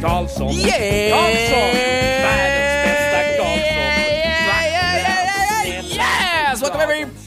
Karlsson. Yeah! Karlsson! Världens bästa Karlsson! Yeah, yeah, yeah, yeah, yeah, yeah, yeah, yeah, yeah, yeah,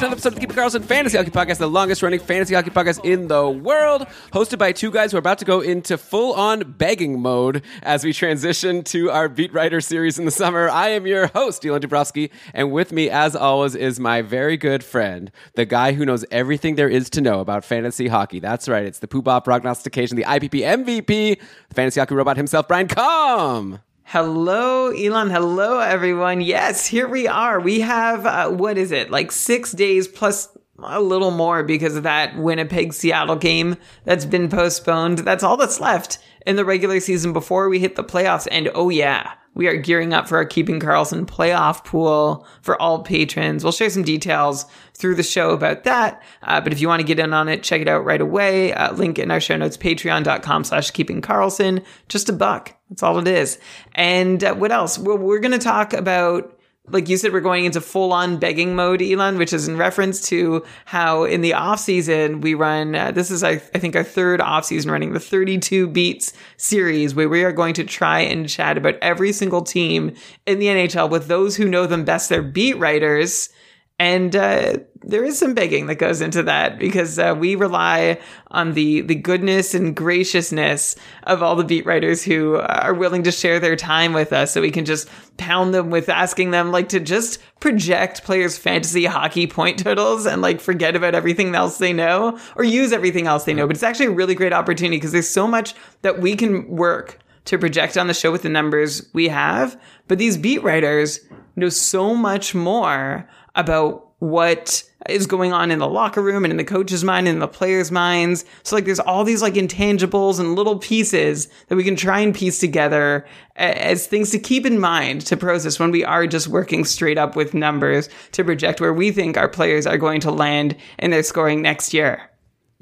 to another episode of the Keep It Karlsson Fantasy Hockey Podcast, the longest running fantasy hockey podcast in the world, hosted by two guys who are about to go into full on begging mode as we transition to our beat writer series in the summer. I am your host, Dylan Dabrowski, and with me, as always, is my very good friend, the guy who knows everything there is to know about fantasy hockey. That's right, it's the Poobah prognostication, the IPP MVP, the fantasy hockey robot himself, Brian Com. Hello, Elon. Hello, everyone. Yes, here we are. We have, uh, what is it, like six days plus a little more because of that Winnipeg Seattle game that's been postponed. That's all that's left in the regular season before we hit the playoffs. And oh, yeah, we are gearing up for our Keeping Karlsson playoff pool for all patrons. We'll share some details through the show about that. Uh, but if you want to get in on it, check it out right away. Uh, link in our show notes, patreon.com slash keeping Karlsson. Just a buck. That's all it is. And uh, what else? Well, we're going to talk about like you said, we're going into full on begging mode, Elon, which is in reference to how in the off season we run, uh, this is, I, I think our third off season running the 32 beats series where we are going to try and chat about every single team in the NHL with those who know them best, their beat writers. And, uh, there is some begging that goes into that because uh, we rely on the the goodness and graciousness of all the beat writers who are willing to share their time with us. So we can just pound them with asking them like to just project players fantasy hockey point totals and like forget about everything else they know or use everything else they know. But it's actually a really great opportunity because there's so much that we can work to project on the show with the numbers we have. But these beat writers know so much more about what is going on in the locker room and in the coach's mind and in the players' minds. So like there's all these like intangibles and little pieces that we can try and piece together as things to keep in mind to process when we are just working straight up with numbers to project where we think our players are going to land in their scoring next year.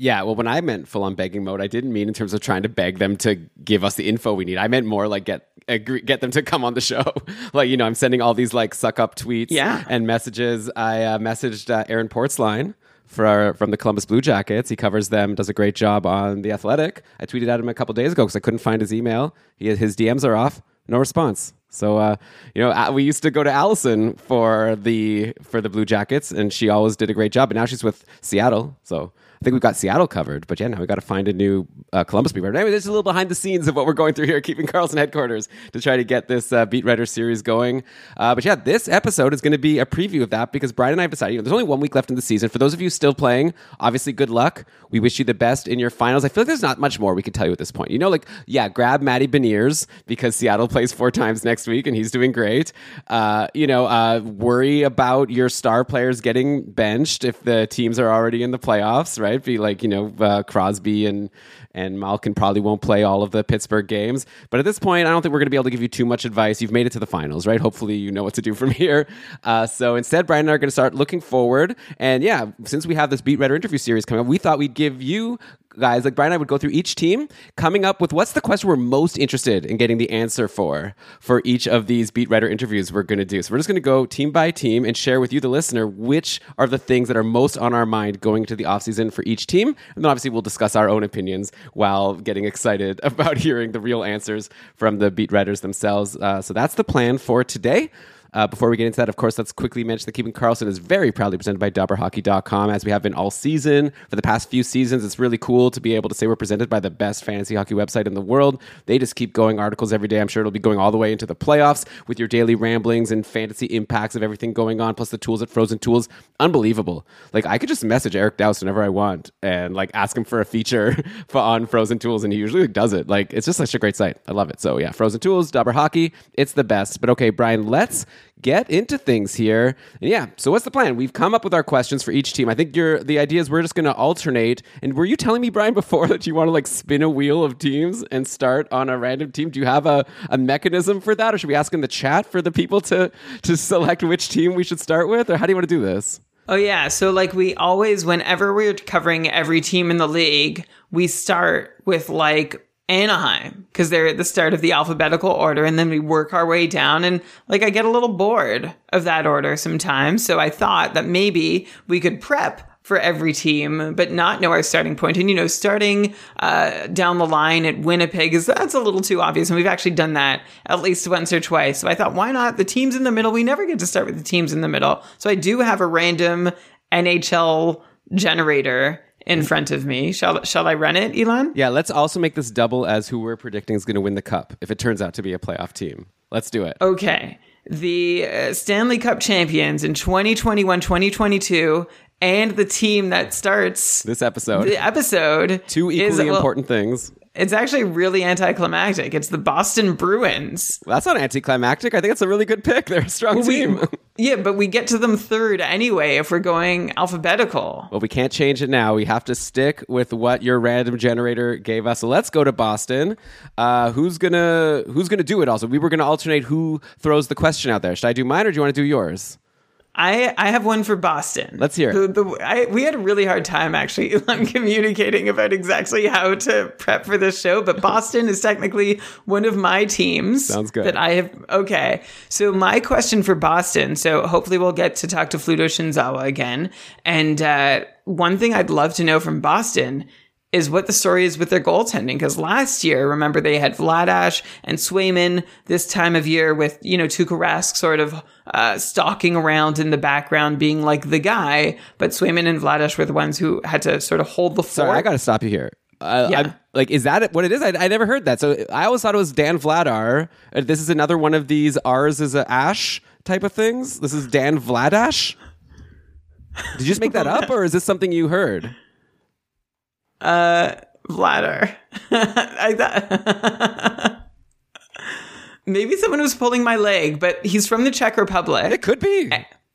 Yeah, well, when I meant full on begging mode, I didn't mean in terms of trying to beg them to give us the info we need. I meant more like get agree, get them to come on the show. like, you know, I'm sending all these like suck up tweets Yeah. and messages. I uh, messaged uh, Aaron Portzline for our, from the Columbus Blue Jackets. He covers them, does a great job on The Athletic. I tweeted at him a couple days ago because I couldn't find his email. He, his DMs are off, no response. So uh, you know, we used to go to Allison for the for the Blue Jackets, and she always did a great job. But now she's with Seattle, so I think we've got Seattle covered. But yeah, now we've got to find a new uh, Columbus beat writer. Anyway, this is a little behind the scenes of what we're going through here, keeping Karlsson headquarters to try to get this uh, beat writer series going. Uh, but yeah, this episode is going to be a preview of that because Brian and I have decided. You know, there's only one week left in the season. For those of you still playing, obviously, good luck. We wish you the best in your finals. I feel like there's not much more we can tell you at this point. You know, like yeah, grab Matty Beniers because Seattle plays four times next week and he's doing great. Uh, you know, uh, worry about your star players getting benched if the teams are already in the playoffs, right? It'd be like, you know, uh, Crosby and and Malkin probably won't play all of the Pittsburgh games. But at this point, I don't think we're going to be able to give you too much advice. You've made it to the finals, right? Hopefully, you know what to do from here. Uh, so instead, Brian and I are going to start looking forward. And yeah, since we have this beat writer interview series coming up, we thought we'd give you guys, like Brian and I would go through each team, coming up with what's the question we're most interested in getting the answer for for each of these beat writer interviews we're going to do. So we're just going to go team by team and share with you, the listener, which are the things that are most on our mind going to the offseason for each team. And then obviously we'll discuss our own opinions while getting excited about hearing the real answers from the beat writers themselves. Uh, so that's the plan for today. Uh, before we get into that, of course, let's quickly mention that Keeping Karlsson is very proudly presented by DobberHockey.com, as we have been all season. For the past few seasons, it's really cool to be able to say we're presented by the best fantasy hockey website in the world. They just keep going articles every day. I'm sure it'll be going all the way into the playoffs with your daily ramblings and fantasy impacts of everything going on, plus the tools at Frozen Tools. Unbelievable. Like, I could just message Eric Dowse whenever I want and, like, ask him for a feature for, on Frozen Tools, and he usually does it. Like, it's just such a great site. I love it. So, yeah, Frozen Tools, Dobber Hockey, it's the best. But okay, Brian, let's get into things here. And yeah, so what's the plan? We've come up with our questions for each team. I think you're, the idea is we're just going to alternate. And were you telling me, Brian, before that you want to like spin a wheel of teams and start on a random team? Do you have a, a mechanism for that? Or should we ask in the chat for the people to, to select which team we should start with? Or how do you want to do this? Oh yeah, so like we always whenever we're covering every team in the league, we start with like Anaheim because they're at the start of the alphabetical order and then we work our way down and like I get a little bored of that order sometimes. So I thought that maybe we could prep for every team, but not know our starting point. And you know, starting uh, down the line at Winnipeg is that's a little too obvious, and we've actually done that at least once or twice. So I thought, why not the teams in the middle? We never get to start with the teams in the middle. So I do have a random NHL generator in front of me. Shall shall I run it, Elon? Yeah, let's also make this double as who we're predicting is going to win the cup if it turns out to be a playoff team. Let's do it. Okay. The uh, Stanley Cup champions in 2021 2022 and the team that starts This episode, the episode two is- equally well, important things. It's actually really anticlimactic. It's the Boston Bruins. Well, that's not anticlimactic. I think it's a really good pick. They're a strong We- team. yeah, but we get to them third anyway if we're going alphabetical. Well, we can't change it now. We have to stick with what your random generator gave us. So let's go to Boston. Uh, who's gonna Who's gonna do it? Also, we were gonna alternate who throws the question out there. Should I do mine or do you want to do yours? I I have one for Boston. Let's hear it. The, the, I, we had a really hard time actually communicating about exactly how to prep for this show, but Boston is technically one of my teams. Sounds good. That I have. Okay, so my question for Boston. So hopefully we'll get to talk to Fluto Shinzawa again. And uh, one thing I'd love to know from Boston is what the story is with their goaltending. Because last year, remember, they had Vladash and Swayman this time of year with, you know, Tuukka Rask sort of uh, stalking around in the background, being like the guy. But Swayman and Vladash were the ones who had to sort of hold the fort. Sorry, I got to stop you here. Uh, Yeah. I'm, like, is that what it is? I, I never heard that. So I always thought it was Dan Vladar. Uh, This is another one of these R's is a Ash type of things. This is Dan Vladash. Did you just make that up, or is this something you heard? Vladar. I thought. Maybe someone was pulling my leg, but he's from the Czech Republic. It could be.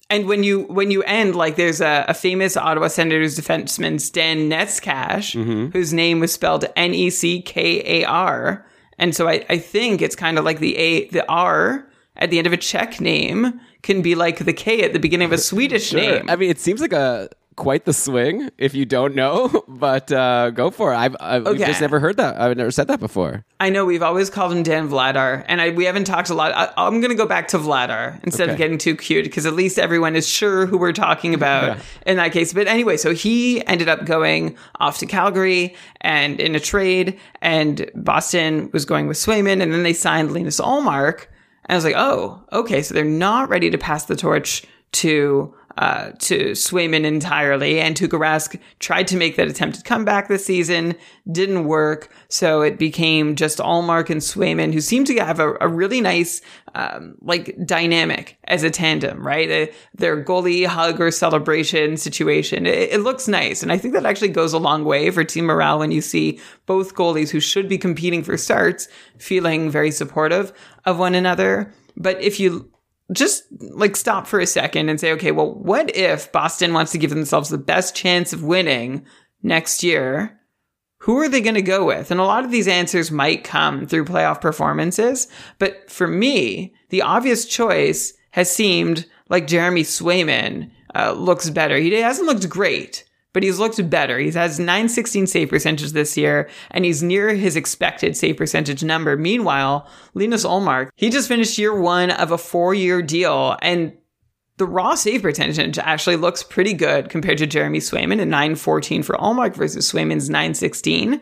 And when you when you end like there's a, a famous Ottawa Senators defenseman Stan Netzcash, Mm-hmm. whose name was spelled N E C K A R, and so I, I think it's kind of like the A the R at the end of a Czech name can be like the K at the beginning of a Swedish name. I mean, it seems like a quite the swing if you don't know, but uh, go for it. I've, I've Okay. just never heard that. I've never said that before. I know we've always called him Dan Vladar, and I, we haven't talked a lot. I, I'm going to go back to Vladar instead of getting too cute because at least everyone is sure who we're talking about in that case. But anyway, so he ended up going off to Calgary and in a trade, and Boston was going with Swayman, and then they signed Linus Ullmark. And I was like, oh, okay, so they're not ready to pass the torch to uh, to Swayman entirely. And Tuukka Rask tried to make that attempted comeback this season, didn't work. So it became just Ullmark and Swayman, who seem to have a, a really nice, um, like dynamic as a tandem, right? Their goalie hug or celebration situation, it, it looks nice. And I think that actually goes a long way for team morale when you see both goalies who should be competing for starts feeling very supportive of one another. But if you just like stop for a second and say, okay, well, what if Boston wants to give themselves the best chance of winning next year? Who are they going to go with? And a lot of these answers might come through playoff performances. But for me, the obvious choice has seemed like Jeremy Swayman uh, looks better. He hasn't looked great, but he's looked better. He has 916 save percentage this year, and he's near his expected save percentage number. Meanwhile, Linus Ullmark, he just finished year one of a four year deal, and the raw save percentage actually looks pretty good compared to Jeremy Swayman at 914 for Ullmark versus Swayman's 916.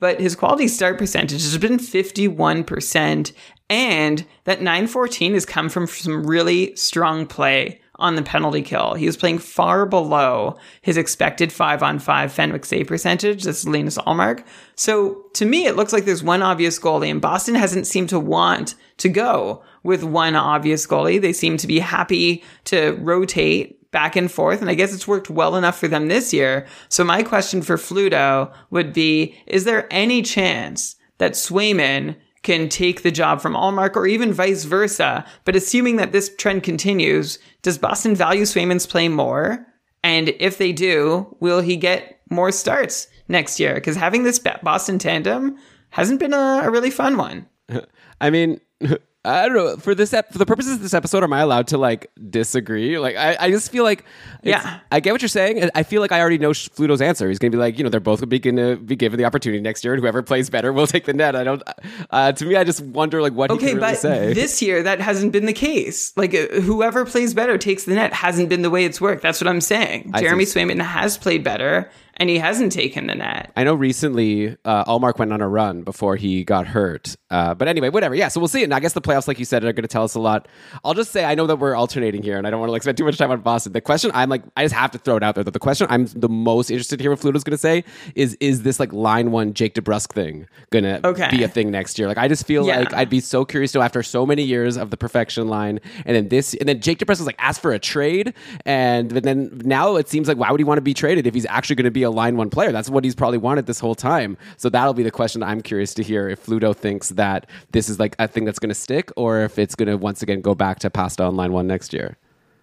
But his quality start percentage has been 51%. And that 914 has come from some really strong play on the penalty kill. He was playing far below his expected five on five Fenwick save percentage. This is Linus Ullmark. So to me, it looks like there's one obvious goalie, and Boston hasn't seemed to want to go with one obvious goalie. They seem to be happy to rotate back and forth, and I guess it's worked well enough for them this year. So my question for Fluto would be, is there any chance that Swayman can take the job from Ullmark or even vice versa. But assuming that this trend continues, does Boston value Swayman's play more? And if they do, will he get more starts next year? Because having this Boston tandem hasn't been a, a really fun one. I mean, I don't know. For this, ep- for the purposes of this episode, am I allowed to like disagree? Like, I, I just feel like, Yeah. I get what you're saying. I feel like I already know Fluto's answer. He's gonna be like, you know, they're both going to be given the opportunity next year, and whoever plays better will take the net. I don't. Uh, to me, I just wonder like what he Okay, can really but say. this year that hasn't been the case. Like uh, whoever plays better takes the net hasn't been the way it's worked. That's what I'm saying. I Jeremy. Swayman has played better, and he hasn't taken the net. I know recently uh, Ullmark went on a run before he got hurt. Uh, but anyway, whatever. Yeah, so we'll see. And I guess the playoffs, like you said, are going to tell us a lot. I'll just say I know that we're alternating here, and I don't want to like spend too much time on Boston. The question I'm like, I just have to throw it out there. That the question I'm the most interested to hear what Fluto's going to say is, is this like line one Jake DeBrusk thing going to Okay. be a thing next year? Like, I just feel Yeah. like I'd be so curious to after so many years of the perfection line, and then this, and then Jake DeBrusk was like asked for a trade, and but then now it seems like why would he want to be traded if he's actually going to be a line one player? That's what he's probably wanted this whole time. So that'll be the question I'm curious to hear if Fluto thinks that this is like a thing that's going to stick, or if it's going to once again go back to pasta on line one next year.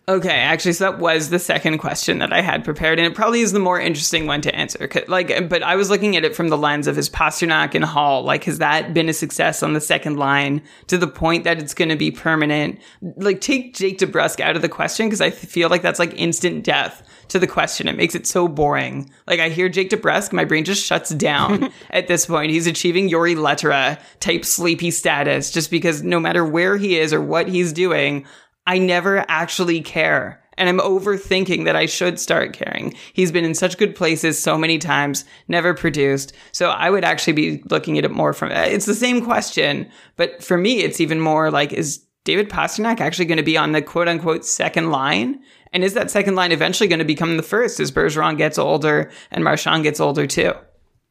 Okay, actually, so that was the second question that I had prepared, and it probably is the more interesting one to answer. Like, but I was looking at it from the lens of his Pastrnak and Hall. Like, has that been a success on the second line to the point that it's going to be permanent? Like, take Jake DeBrusk out of the question because I feel like that's like instant death to the question. It makes it so boring. Like, I hear Jake DeBrusk, my brain just shuts down at this point. He's achieving Jori Lehtera type sleepy status just because no matter where he is or what he's doing, I never actually care. And I'm overthinking that I should start caring. He's been in such good places so many times, never produced. So I would actually be looking at it more from, uh, it's the same question, but for me, it's even more like, is David Pastrnak actually going to be on the quote unquote second line? And is that second line eventually going to become the first as Bergeron gets older and Marchand gets older too?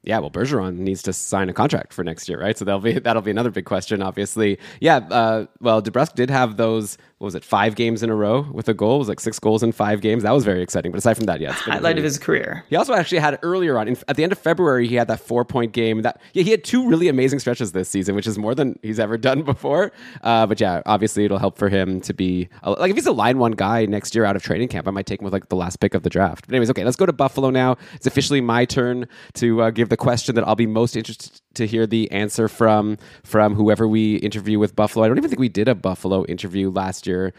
Yeah, well, Bergeron needs to sign a contract for next year, right? So that'll be that'll be another big question, obviously. Yeah, uh, well, DeBrusk did have those. What was it? Five games in a row with a goal. It was like six goals in five games. That was very exciting. But aside from that, yeah, it's been Highlight of his career. He also actually had earlier on in, at the end of February. He had that four point game. That yeah, he had two really amazing stretches this season, which is more than he's ever done before. Uh, but yeah, obviously it'll help for him to be a- like if he's a line one guy next year out of training camp, I might take him with like the last pick of the draft. But anyways, okay, let's go to Buffalo now. It's officially my turn to uh, give the question that I'll be most interested to hear the answer from from whoever we interview with Buffalo. I don't even think we did a Buffalo interview last year.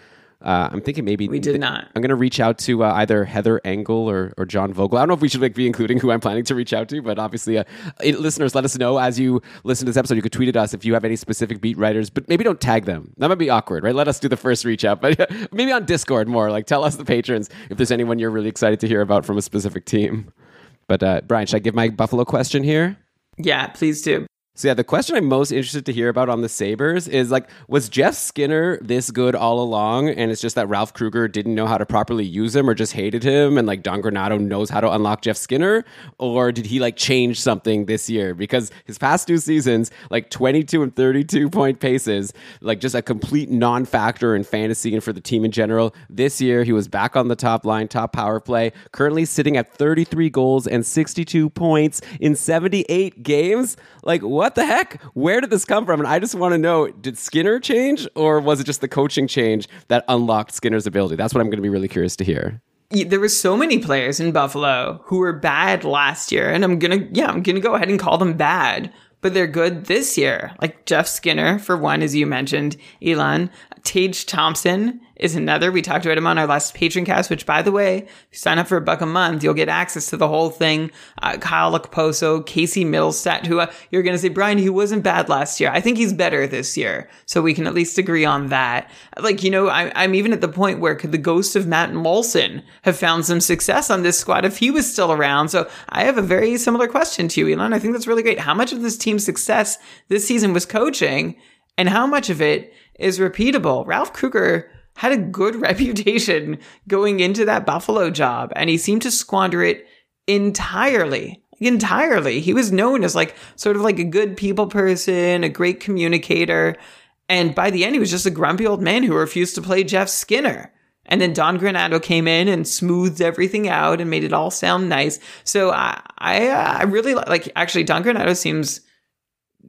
Uh, I'm thinking maybe We did not. I'm going to reach out to uh, either Heather Engel or, or John Vogl. I don't know if we should like, be including who I'm planning to reach out to, but obviously, uh, it- listeners, let us know as you listen to this episode. You could tweet at us if you have any specific beat writers, but maybe don't tag them. That might be awkward, right? Let us do the first reach out, but maybe on Discord more. Like, tell us the patrons if there's anyone you're really excited to hear about from a specific team. But uh, Brian, should I give my Buffalo question here? Yeah, please do. So yeah, the question I'm most interested to hear about on the Sabres is like, was Jeff Skinner this good all along? And it's just that Ralph Krueger didn't know how to properly use him or just hated him and like Don Granato knows how to unlock Jeff Skinner? Or did he like change something this year? Because his past two seasons, like 22 and 32 point paces, like just a complete non-factor in fantasy and for the team in general. This year, he was back on the top line, top power play, currently sitting at 33 goals and 62 points in 78 games. Like, what the heck? Where did this come from? And I just want to know did Skinner change or was it just the coaching change that unlocked Skinner's ability? That's what I'm going to be really curious to hear. there were so many players in Buffalo who were bad last year, and I'm gonna yeah, I'm gonna go ahead and call them bad, but they're good this year. Like Jeff Skinner, for one, as you mentioned, Elon. Tage Thompson is another. We talked about him on our last patron cast, which by the way, if you sign up for a buck a month, you'll get access to the whole thing. Uh, Kyle Okposo, Casey Mittelstadt, who uh, you're going to say, Brian, he wasn't bad last year. I think he's better this year. So we can at least agree on that. Like, you know, I, I'm even at the point where could the ghost of Matt Moulson have found some success on this squad if he was still around? So I have a very similar question to you, Elon. I think that's really great. How much of this team's success this season was coaching and how much of it is repeatable? Ralph Krueger had a good reputation going into that Buffalo job and he seemed to squander it entirely. Entirely. He was known as like sort of like a good people person, a great communicator. And by the end, he was just a grumpy old man who refused to play Jeff Skinner. And then Don Granato came in and smoothed everything out and made it all sound nice. So I, I, uh, I really like. Actually, Don Granato seems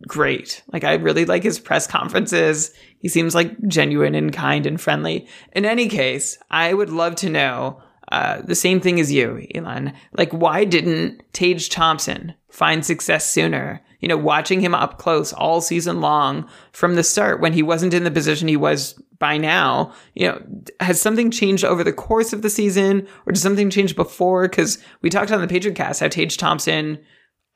great. Like I really like his press conferences. He seems like genuine and kind and friendly. In any case, I would love to know uh, the same thing as you, Elon. Like, why didn't Tage Thompson find success sooner? You know, watching him up close all season long from the start when he wasn't in the position he was by now, you know, has something changed over the course of the season or did something change before? Cause we talked on the Patriot cast how Tage Thompson,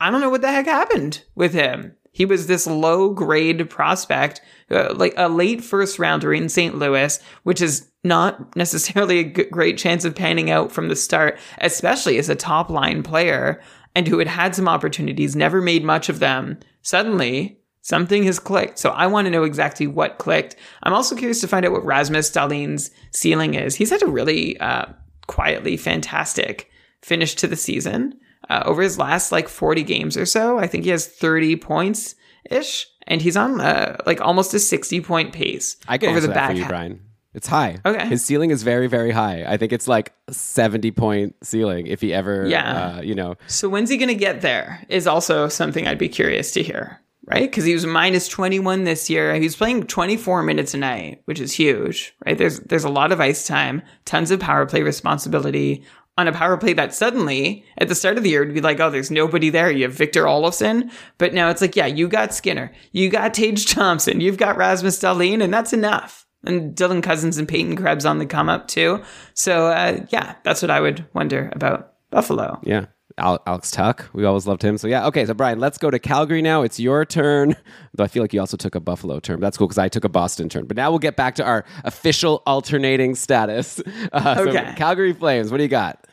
I don't know what the heck happened with him. He was this low grade prospect, uh, like a late first rounder in St. Louis, which is not necessarily a great chance of panning out from the start, especially as a top line player and who had had some opportunities, never made much of them. Suddenly, something has clicked. So I want to know exactly what clicked. I'm also curious to find out what Rasmus Dahlin's ceiling is. He's had a really uh, quietly fantastic finish to the season. Uh, over his last like 40 games or so, I think he has 30 points ish, and he's on uh, like almost a 60 point pace I can over the that back. for you, ha- Brian. It's high. Okay. His ceiling is very, very high. I think it's like seventy point ceiling if he ever, Yeah. uh, you know, So when's he going to get there? Is also something I'd be curious to hear, right? Because he was minus 21 this year. He was playing 24 minutes a night, which is huge, right? There's there's a lot of ice time, tons of power play responsibility on a power play that suddenly at the start of the year would be like, oh, there's nobody there. You have Victor Olofsson, but now it's like, yeah, you got Skinner, you got Tage Thompson, you've got Rasmus Dahlin, and that's enough. And Dylan Cozens and Peyton Krebs on the come up too. So uh, yeah, that's what I would wonder about Buffalo. yeah. Al- Alex Tuch, we always loved him. So yeah, okay. So Brian, let's go to Calgary now. It's your turn. Though I feel like you also took a Buffalo turn. That's cool because I took a Boston turn. But now we'll get back to our official alternating status. Uh, so Okay. Calgary Flames. What do you got?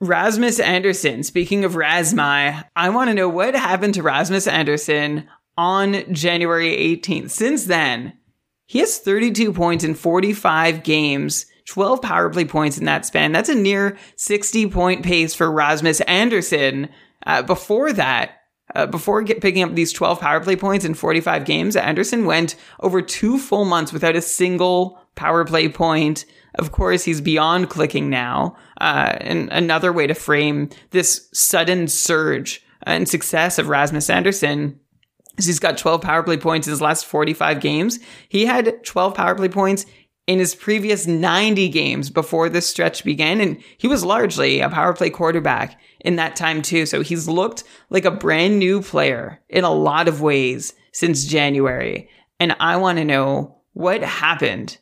Rasmus Andersson. Speaking of Rasmi, I want to know what happened to Rasmus Andersson on January 18th. Since then, he has 32 points in 45 games, 12 power play points in that span. That's a near 60 point pace for Rasmus Andersson. Uh, before that, uh, before get, picking up these 12 power play points in 45 games, Andersson went over two full months without a single power play point. Of course, he's beyond clicking now. Uh, and another way to frame this sudden surge and success of Rasmus Andersson is he's got 12 power play points in his last 45 games. He had 12 power play points in his previous 90 games before this stretch began. And he was largely a power play quarterback in that time too. So he's looked like a brand new player in a lot of ways since January. And I want to know what happened.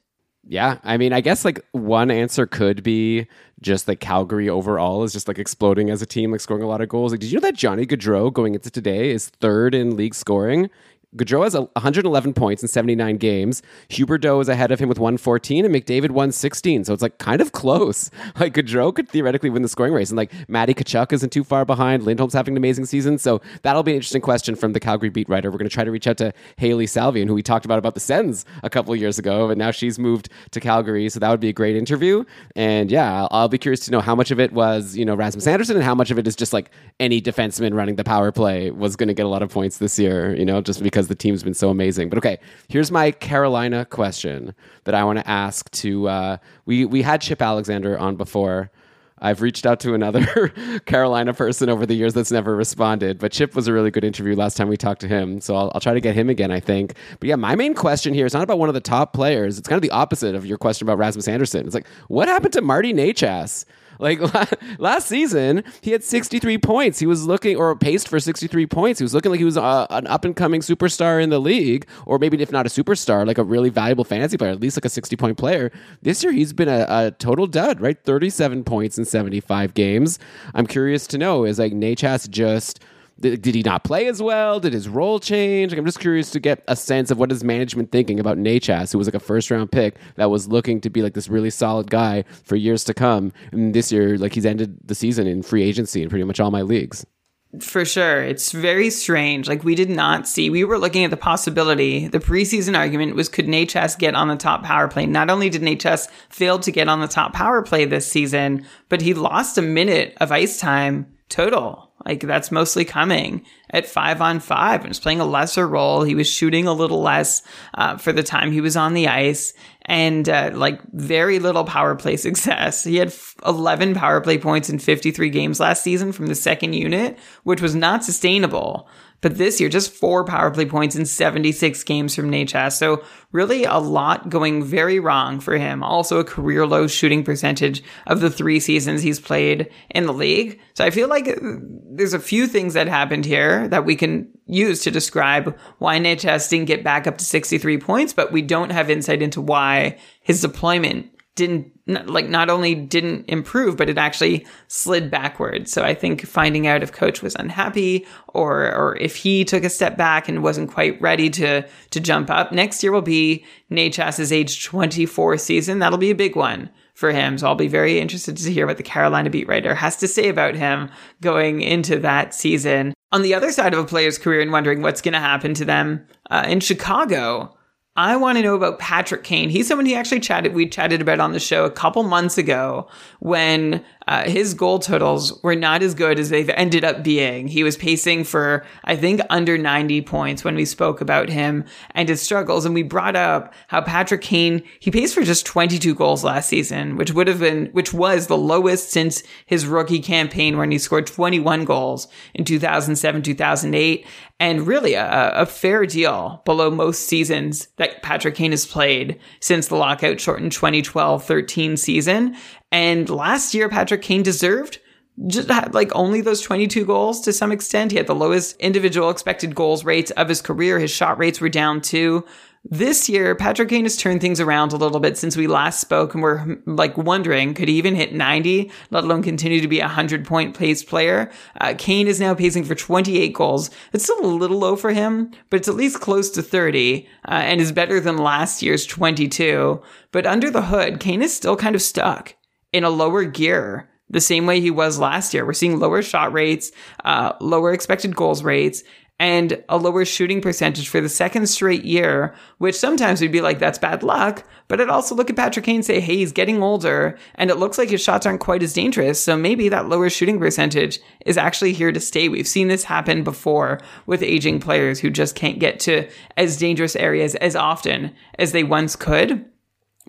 Yeah, I mean, I guess like one answer could be just that Calgary overall is just like exploding as a team, like scoring a lot of goals. Like, did you know that Johnny Gaudreau going into today is third in league scoring? Gaudreau has a 111 points in 79 games. Huberdeau is ahead of him with 114, and McDavid 116. So it's like kind of close. Like Gaudreau could theoretically win the scoring race, and like Matty Tkachuk isn't too far behind. Lindholm's having an amazing season, so that'll be an interesting question from the Calgary beat writer. We're going to try to reach out to Hailey Salvian, who we talked about about the Sens a couple years ago, and now she's moved to Calgary, so that would be a great interview. And yeah, I'll, I'll be curious to know how much of it was you know Rasmus Andersson, and how much of it is just like any defenseman running the power play was going to get a lot of points this year. You know, just because the team's been so amazing. But okay, here's my Carolina question that I want to ask to. Uh, we we had Chip Alexander on before. I've reached out to another Carolina person over the years that's never responded, but Chip was a really good interview last time we talked to him. So I'll, I'll try to get him again, I think. But yeah, my main question here is not about one of the top players. It's kind of the opposite of your question about Rasmus Andersson. It's like, what happened to Marty Necas? Like last season, he had 63 points. He was looking, or paced for 63 points. He was looking like he was uh, an up and coming superstar in the league, or maybe if not a superstar, like a really valuable fantasy player, at least like a 60 point player. This year, he's been a, a total dud, right? 37 points in 75 games. I'm curious to know is like Necas just did, he not play as well? Did his role change? Like, I'm just curious to get a sense of what is management thinking about Necas, who was like a first round pick that was looking to be like this really solid guy for years to come. And this year, like he's ended the season in free agency in pretty much all my leagues. For sure. It's very strange. Like we did not see, we were looking at the possibility. The preseason argument was could Necas get on the top power play? Not only did Necas fail to get on the top power play this season, but he lost a minute of ice time total. Like that's mostly coming at five on five and was playing a lesser role. He was shooting a little less uh, for the time he was on the ice and uh, like very little power play success. He had f- 11 power play points in 53 games last season from the second unit, which was not sustainable But this year, just four power play points in 76 games from Necas. So really a lot going very wrong for him. Also a career low shooting percentage of the three seasons he's played in the league. So I feel like there's a few things that happened here that we can use to describe why Necas didn't get back up to 63 points, but we don't have insight into why his deployment didn't like not only didn't improve but it actually slid backwards. So i think finding out if coach was unhappy or or if he took a step back and wasn't quite ready to to jump up next year will be Necas's age 24 season. That'll be a big one for him. So i'll be very interested to hear what the carolina beat writer has to say about him going into that season. On the other side of a player's career and wondering what's going to happen to them uh, in chicago I want to know about Patrick Kane. He's someone he actually chatted, we chatted about on the show a couple months ago when uh, his goal totals were not as good as they've ended up being. He was pacing for, I think, under 90 points when we spoke about him and his struggles. And we brought up how Patrick Kane, he paced for just 22 goals last season, which would have been, which was the lowest since his rookie campaign when he scored 21 goals in 2007, 2008 and really a, a, fair deal below most seasons that Patrick Kane has played since the lockout shortened 2012 13 season. And last year, Patrick Kane deserved just had like only those 22 goals to some extent. He had the lowest individual expected goals rates of his career. His shot rates were down too. This year, Patrick Kane has turned things around a little bit since we last spoke, and we're like wondering could he even hit 90, let alone continue to be a 100 point pace player? Uh, Kane is now pacing for 28 goals. It's still a little low for him, but it's at least close to 30, uh, and is better than last year's 22. But under the hood, Kane is still kind of stuck in a lower gear the same way he was last year. We're seeing lower shot rates, uh, lower expected goals rates, and a lower shooting percentage for the second straight year, which sometimes we'd be like, that's bad luck. But I'd also look at Patrick Kane and say, hey, he's getting older and it looks like his shots aren't quite as dangerous. So maybe that lower shooting percentage is actually here to stay. We've seen this happen before with aging players who just can't get to as dangerous areas as often as they once could.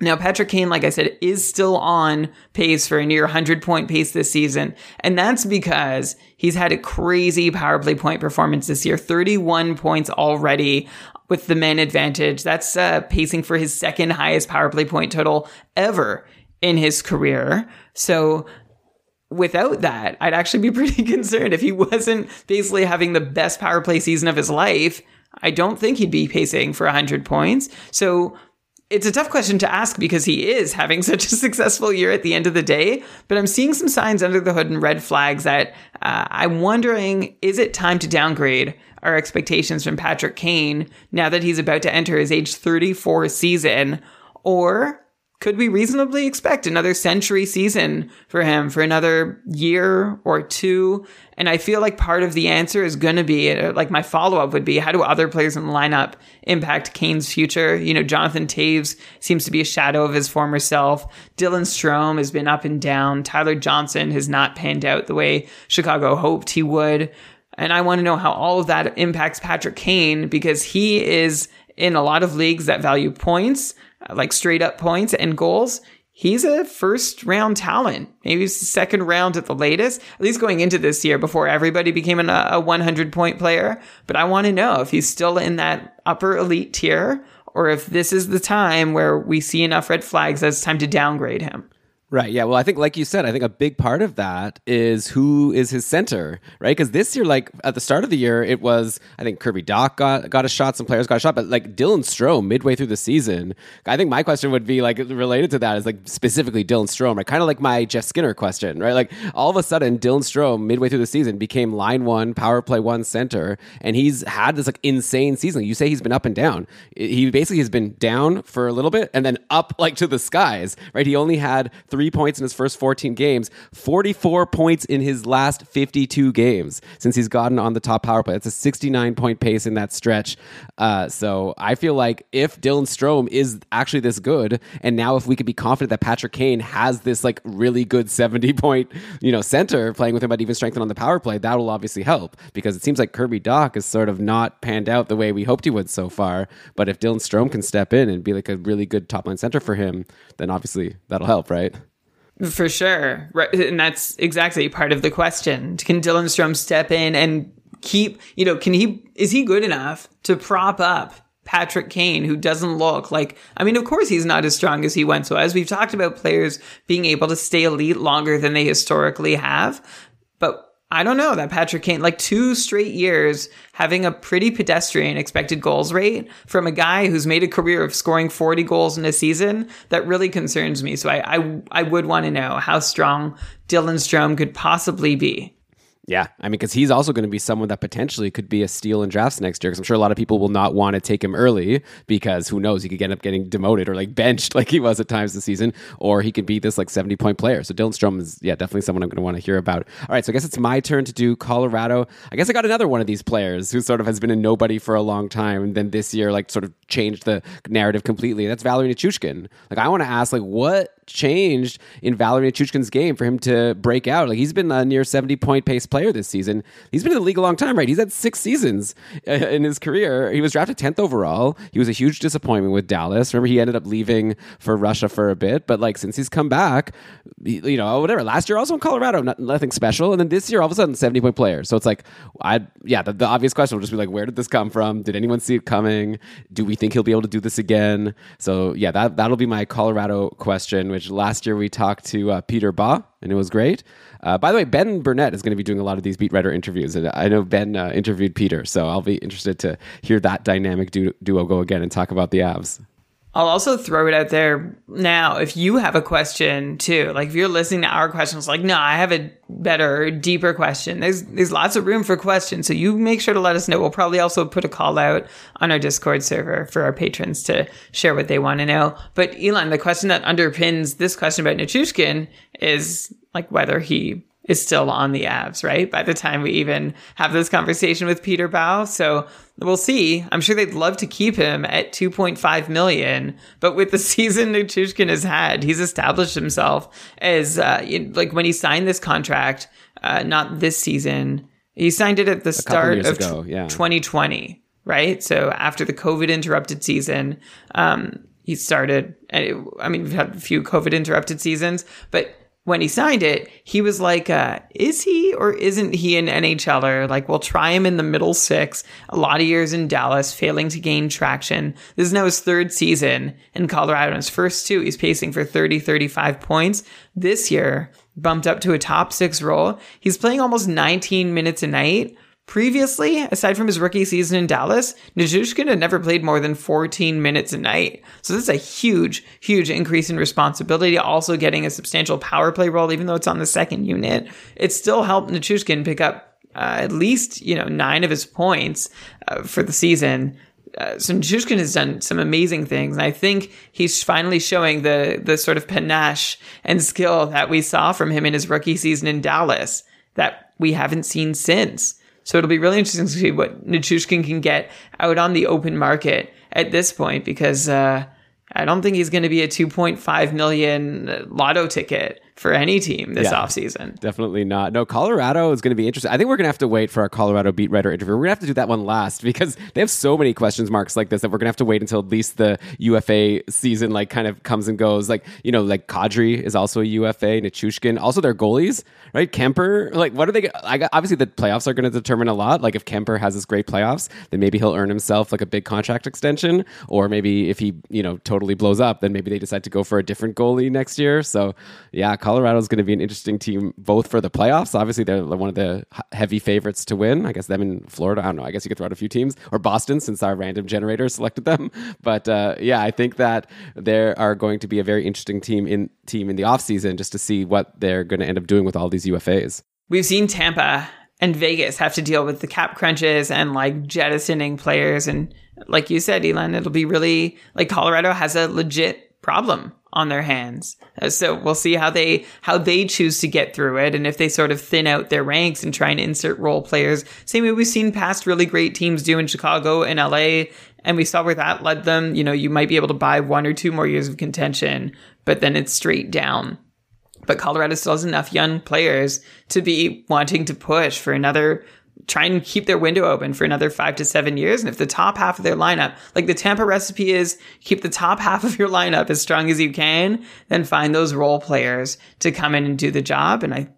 Now, Patrick Kane, like I said, is still on pace for a near 100 point pace this season. And that's because he's had a crazy power play point performance this year 31 points already with the men advantage. That's uh, pacing for his second highest power play point total ever in his career. So, without that, I'd actually be pretty concerned if he wasn't basically having the best power play season of his life. I don't think he'd be pacing for 100 points. So, it's a tough question to ask because he is having such a successful year at the end of the day. But I'm seeing some signs under the hood and red flags that uh, I'm wondering is it time to downgrade our expectations from Patrick Kane now that he's about to enter his age 34 season? Or could we reasonably expect another century season for him for another year or two? And I feel like part of the answer is going to be uh, like my follow up would be how do other players in the lineup impact Kane's future? You know, Jonathan Toews seems to be a shadow of his former self. Dylan Strome has been up and down. Tyler Johnson has not panned out the way Chicago hoped he would. And I want to know how all of that impacts Patrick Kane because he is in a lot of leagues that value points like straight up points and goals, he's a first round talent. Maybe second round at the latest, at least going into this year before everybody became an, a 100 point player. But I want to know if he's still in that upper elite tier or if this is the time where we see enough red flags that it's time to downgrade him. Right. Yeah. Well, I think, like you said, I think a big part of that is who is his center, right? Because this year, like at the start of the year, it was I think Kirby Dach got got a shot, some players got a shot, but like Dylan Strome midway through the season, I think my question would be like related to that is like specifically Dylan Strome, right? Kind of like my Jeff Skinner question, right? Like all of a sudden, Dylan Strome midway through the season became line one, power play one center, and he's had this like insane season. You say he's been up and down. He basically has been down for a little bit and then up like to the skies, right? He only had three three points in his first 14 games, 44 points in his last 52 games since he's gotten on the top power play. That's a 69 point pace in that stretch. Uh, so I feel like if Dylan Strome is actually this good, and now if we could be confident that Patrick Kane has this like really good 70 point, you know, center playing with him but even strengthen on the power play, that will obviously help because it seems like Kirby Dach is sort of not panned out the way we hoped he would so far. But if Dylan Strome can step in and be like a really good top line center for him, then obviously that'll help, right? For sure. Right. And that's exactly part of the question. Can Dylan Strome step in and keep, you know, can he, is he good enough to prop up Patrick Kane, who doesn't look like, I mean, of course he's not as strong as he went. So as we've talked about players being able to stay elite longer than they historically have, but I don't know that Patrick Kane, like two straight years having a pretty pedestrian expected goals rate from a guy who's made a career of scoring 40 goals in a season, that really concerns me. So I, I, I would want to know how strong Dylan Strome could possibly be. Yeah, I mean, because he's also going to be someone that potentially could be a steal in drafts next year. Because I'm sure a lot of people will not want to take him early because who knows, he could end up getting demoted or like benched like he was at times this season, or he could be this like 70 point player. So Dylan Strome is, yeah, definitely someone I'm going to want to hear about. All right, so I guess it's my turn to do Colorado. I guess I got another one of these players who sort of has been a nobody for a long time, and then this year like sort of changed the narrative completely. That's Valeri Nichushkin. Like I want to ask, like, what changed in Valeri Nichushkin's game for him to break out? Like he's been a near 70 point pace player this season. He's been in the league a long time, right? He's had six seasons uh, in his career. He was drafted 10th overall. He was a huge disappointment with Dallas. Remember, he ended up leaving for Russia for a bit, but like since he's come back, you know, whatever. Last year also in Colorado, not, nothing special, and then this year all of a sudden 70 point player. So it's like, I yeah, the, the obvious question will just be like, where did this come from? Did anyone see it coming? Do we think he'll be able to do this again? So yeah, that that'll be my Colorado question. Which last year we talked to uh, Peter Baugh, and it was great. Uh, by the way, Ben Burnett is going to be doing a lot of these beat writer interviews, and I know Ben uh, interviewed Peter, so I'll be interested to hear that dynamic du- duo go again and talk about the Avs. I'll also throw it out there now. If you have a question too, like if you're listening to our questions, like, no, I have a better, deeper question. There's, there's lots of room for questions. So you make sure to let us know. We'll probably also put a call out on our Discord server for our patrons to share what they want to know. But Elon, the question that underpins this question about Nichushkin is like whether he is still on the Avs, right? By the time we even have this conversation with Peter Baugh. So we'll see. I'm sure they'd love to keep him at 2.5 million, but with the season Nichushkin has had, he's established himself as, uh, like when he signed this contract, uh, not this season, he signed it at the start of ago, yeah. 2020, right? So after the COVID interrupted season, um, he started, I mean, we've had a few COVID interrupted seasons, but when he signed it, he was like, uh, is he or isn't he an NHLer? Like, we'll try him in the middle six. A lot of years in Dallas, failing to gain traction. This is now his third season in Colorado. In his first two, he's pacing for 30, 35 points. This year, bumped up to a top six role. He's playing almost 19 minutes a night Previously, aside from his rookie season in Dallas, Nichushkin had never played more than 14 minutes a night. So this is a huge, huge increase in responsibility. Also getting a substantial power play role, even though it's on the second unit. It still helped Nichushkin pick up uh, at least, you know, nine of his points uh, for the season. Uh, so Nichushkin has done some amazing things, and I think he's finally showing the the sort of panache and skill that we saw from him in his rookie season in Dallas that we haven't seen since. So it'll be really interesting to see what Nichushkin can get out on the open market at this point because uh, I don't think he's going to be a 2.5 million lotto ticket for any team this yeah, offseason. Definitely not. No, Colorado is going to be interesting. I think we're going to have to wait for our Colorado beat writer interview. We're going to have to do that one last because they have so many questions marks like this that we're going to have to wait until at least the UFA season like kind of comes and goes. Like, you know, like Kadri is also a UFA, Nichushkin, also their goalies, right? Kuemper, like what are they I obviously the playoffs are going to determine a lot. Like if Kuemper has this great playoffs, then maybe he'll earn himself like a big contract extension or maybe if he, you know, totally blows up, then maybe they decide to go for a different goalie next year. So, yeah, Colorado is going to be an interesting team both for the playoffs. Obviously, they're one of the heavy favorites to win. I guess them in Florida. I don't know. I guess you could throw out a few teams or Boston since our random generator selected them. But uh, yeah, I think that there are going to be a very interesting team in team in the offseason just to see what they're going to end up doing with all these UFAs. We've seen Tampa and Vegas have to deal with the cap crunches and like jettisoning players and like you said, Elon, it'll be really like Colorado has a legit problem on their hands. Uh, so we'll see how they how they choose to get through it, and if they sort of thin out their ranks and try and insert role players. Same way we've seen past really great teams do in Chicago and LA, and we saw where that led them. You know, you might be able to buy one or two more years of contention, but then it's straight down. But Colorado still has enough young players to be wanting to push for another try and keep their window open for another five to seven years. And if the top half of their lineup, like the Tampa recipe is keep the top half of your lineup as strong as you can, then find those role players to come in and do the job. And I,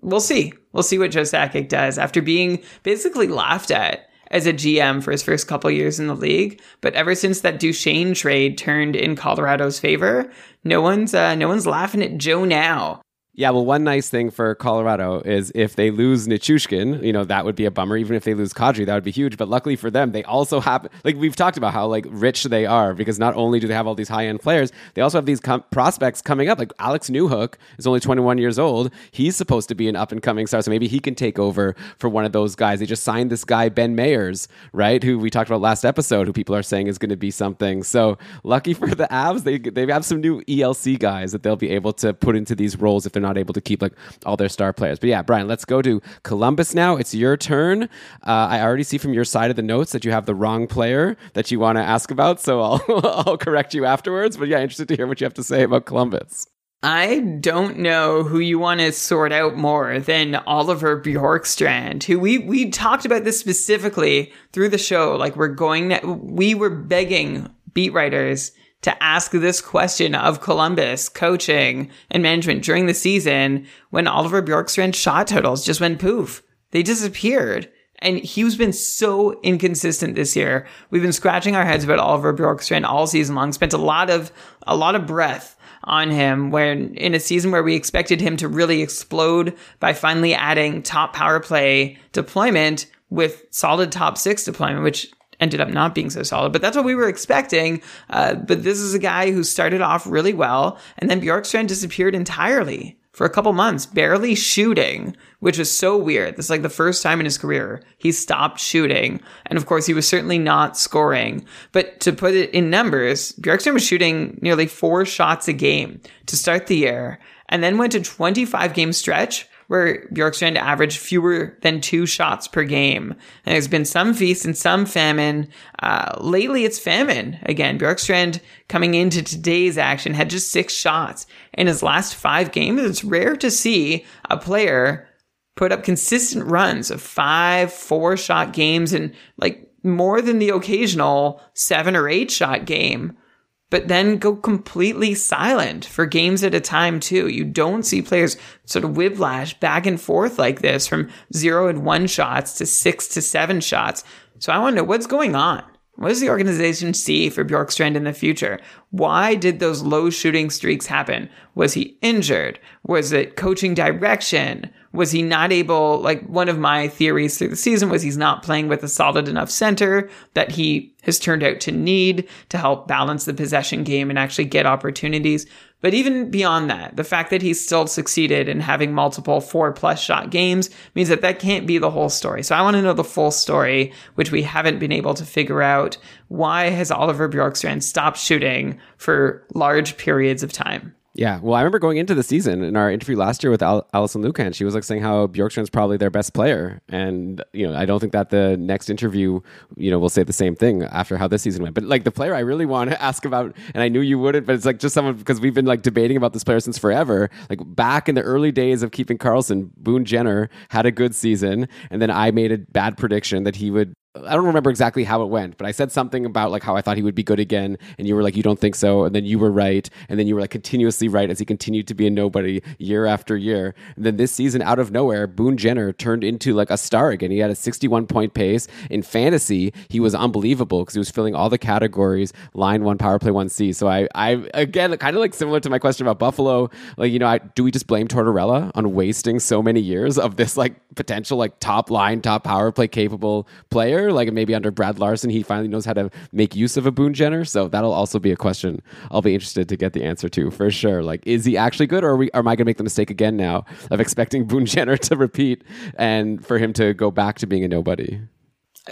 we'll see. We'll see what Joe Sakic does after being basically laughed at as a GM for his first couple years in the league. But ever since that Duchene trade turned in Colorado's favor, no one's uh, no one's laughing at Joe now. Yeah, well, one nice thing for Colorado is if they lose Nichushkin, you know, that would be a bummer. Even if they lose Kadri, that would be huge. But luckily for them, they also have, like we've talked about how like rich they are because not only do they have all these high end players, they also have these com- prospects coming up. Like Alex Newhook is only 21 years old. He's supposed to be an up and coming star, so maybe he can take over for one of those guys. They just signed this guy Ben Meyers, right? Who we talked about last episode, who people are saying is going to be something. So lucky for the Avs, they they have some new ELC guys that they'll be able to put into these roles if they're not able to keep like all their star players. But yeah, Brian, let's go to Columbus now. It's your turn. Uh, I already see from your side of the notes that you have the wrong player that you want to ask about, so I'll I'll correct you afterwards. But yeah, interested to hear what you have to say about Columbus. I don't know who you want to sort out more than Oliver Bjorkstrand, who we we talked about this specifically through the show. Like we're going, we were begging beat writers to ask this question of Columbus coaching and management during the season when Oliver Bjorkstrand's shot totals just went poof. They disappeared. And he's been so inconsistent this year. We've been scratching our heads about Oliver Bjorkstrand all season long, spent a lot of, a lot of breath on him when in a season where we expected him to really explode by finally adding top power play deployment with solid top six deployment, which ended up not being so solid, but that's what we were expecting. Uh, but this is a guy who started off really well, and then Bjorkstrand disappeared entirely for a couple months, barely shooting, which was so weird. This is like the first time in his career he stopped shooting. And of course, he was certainly not scoring. But to put it in numbers, Bjorkstrand was shooting nearly four shots a game to start the year and then went to 25 game stretch where Bjorkstrand averaged fewer than two shots per game. And there's been some feast and some famine. Uh, lately, it's famine again. Bjorkstrand coming into today's action had just six shots in his last five games. It's rare to see a player put up consistent runs of five, four shot games and like more than the occasional seven or eight shot game but then go completely silent for games at a time too. You don't see players sort of whiplash back and forth like this from zero and one shots to six to seven shots. So I want to know what's going on. What does the organization see for Bjorkstrand in the future? Why did those low shooting streaks happen? Was he injured? Was it coaching direction? Was he not able, like one of my theories through the season was he's not playing with a solid enough center that he has turned out to need to help balance the possession game and actually get opportunities. But even beyond that, the fact that he's still succeeded in having multiple four plus shot games means that that can't be the whole story. So I want to know the full story, which we haven't been able to figure out. Why has Oliver Bjorkstrand stopped shooting for large periods of time? Yeah, well, I remember going into the season in our interview last year with Al- Alison Lukan. She was like saying how Bjorkstrand's probably their best player, and you know, I don't think that the next interview, you know, will say the same thing after how this season went. But like the player, I really want to ask about, and I knew you wouldn't, but it's like just someone because we've been like debating about this player since forever. Like back in the early days of keeping Karlsson, Boone Jenner had a good season, and then I made a bad prediction that he would I don't remember exactly how it went, but I said something about like how I thought he would be good again, and you were like, "You don't think so," and then you were right, and then you were like continuously right as he continued to be a nobody year after year. And then this season, out of nowhere, Boone Jenner turned into like a star again. He had a 61 point pace in fantasy. He was unbelievable because he was filling all the categories, line one, power play one C. So I, I again, kind of like similar to my question about Buffalo, like you know, I, do we just blame Tortorella on wasting so many years of this like potential like top line, top power play capable player? Like maybe under Brad Larsen, he finally knows how to make use of a Boone Jenner. So that'll also be a question I'll be interested to get the answer to for sure. Like, is he actually good, or, we, or am I going to make the mistake again now of expecting Boone Jenner to repeat and for him to go back to being a nobody?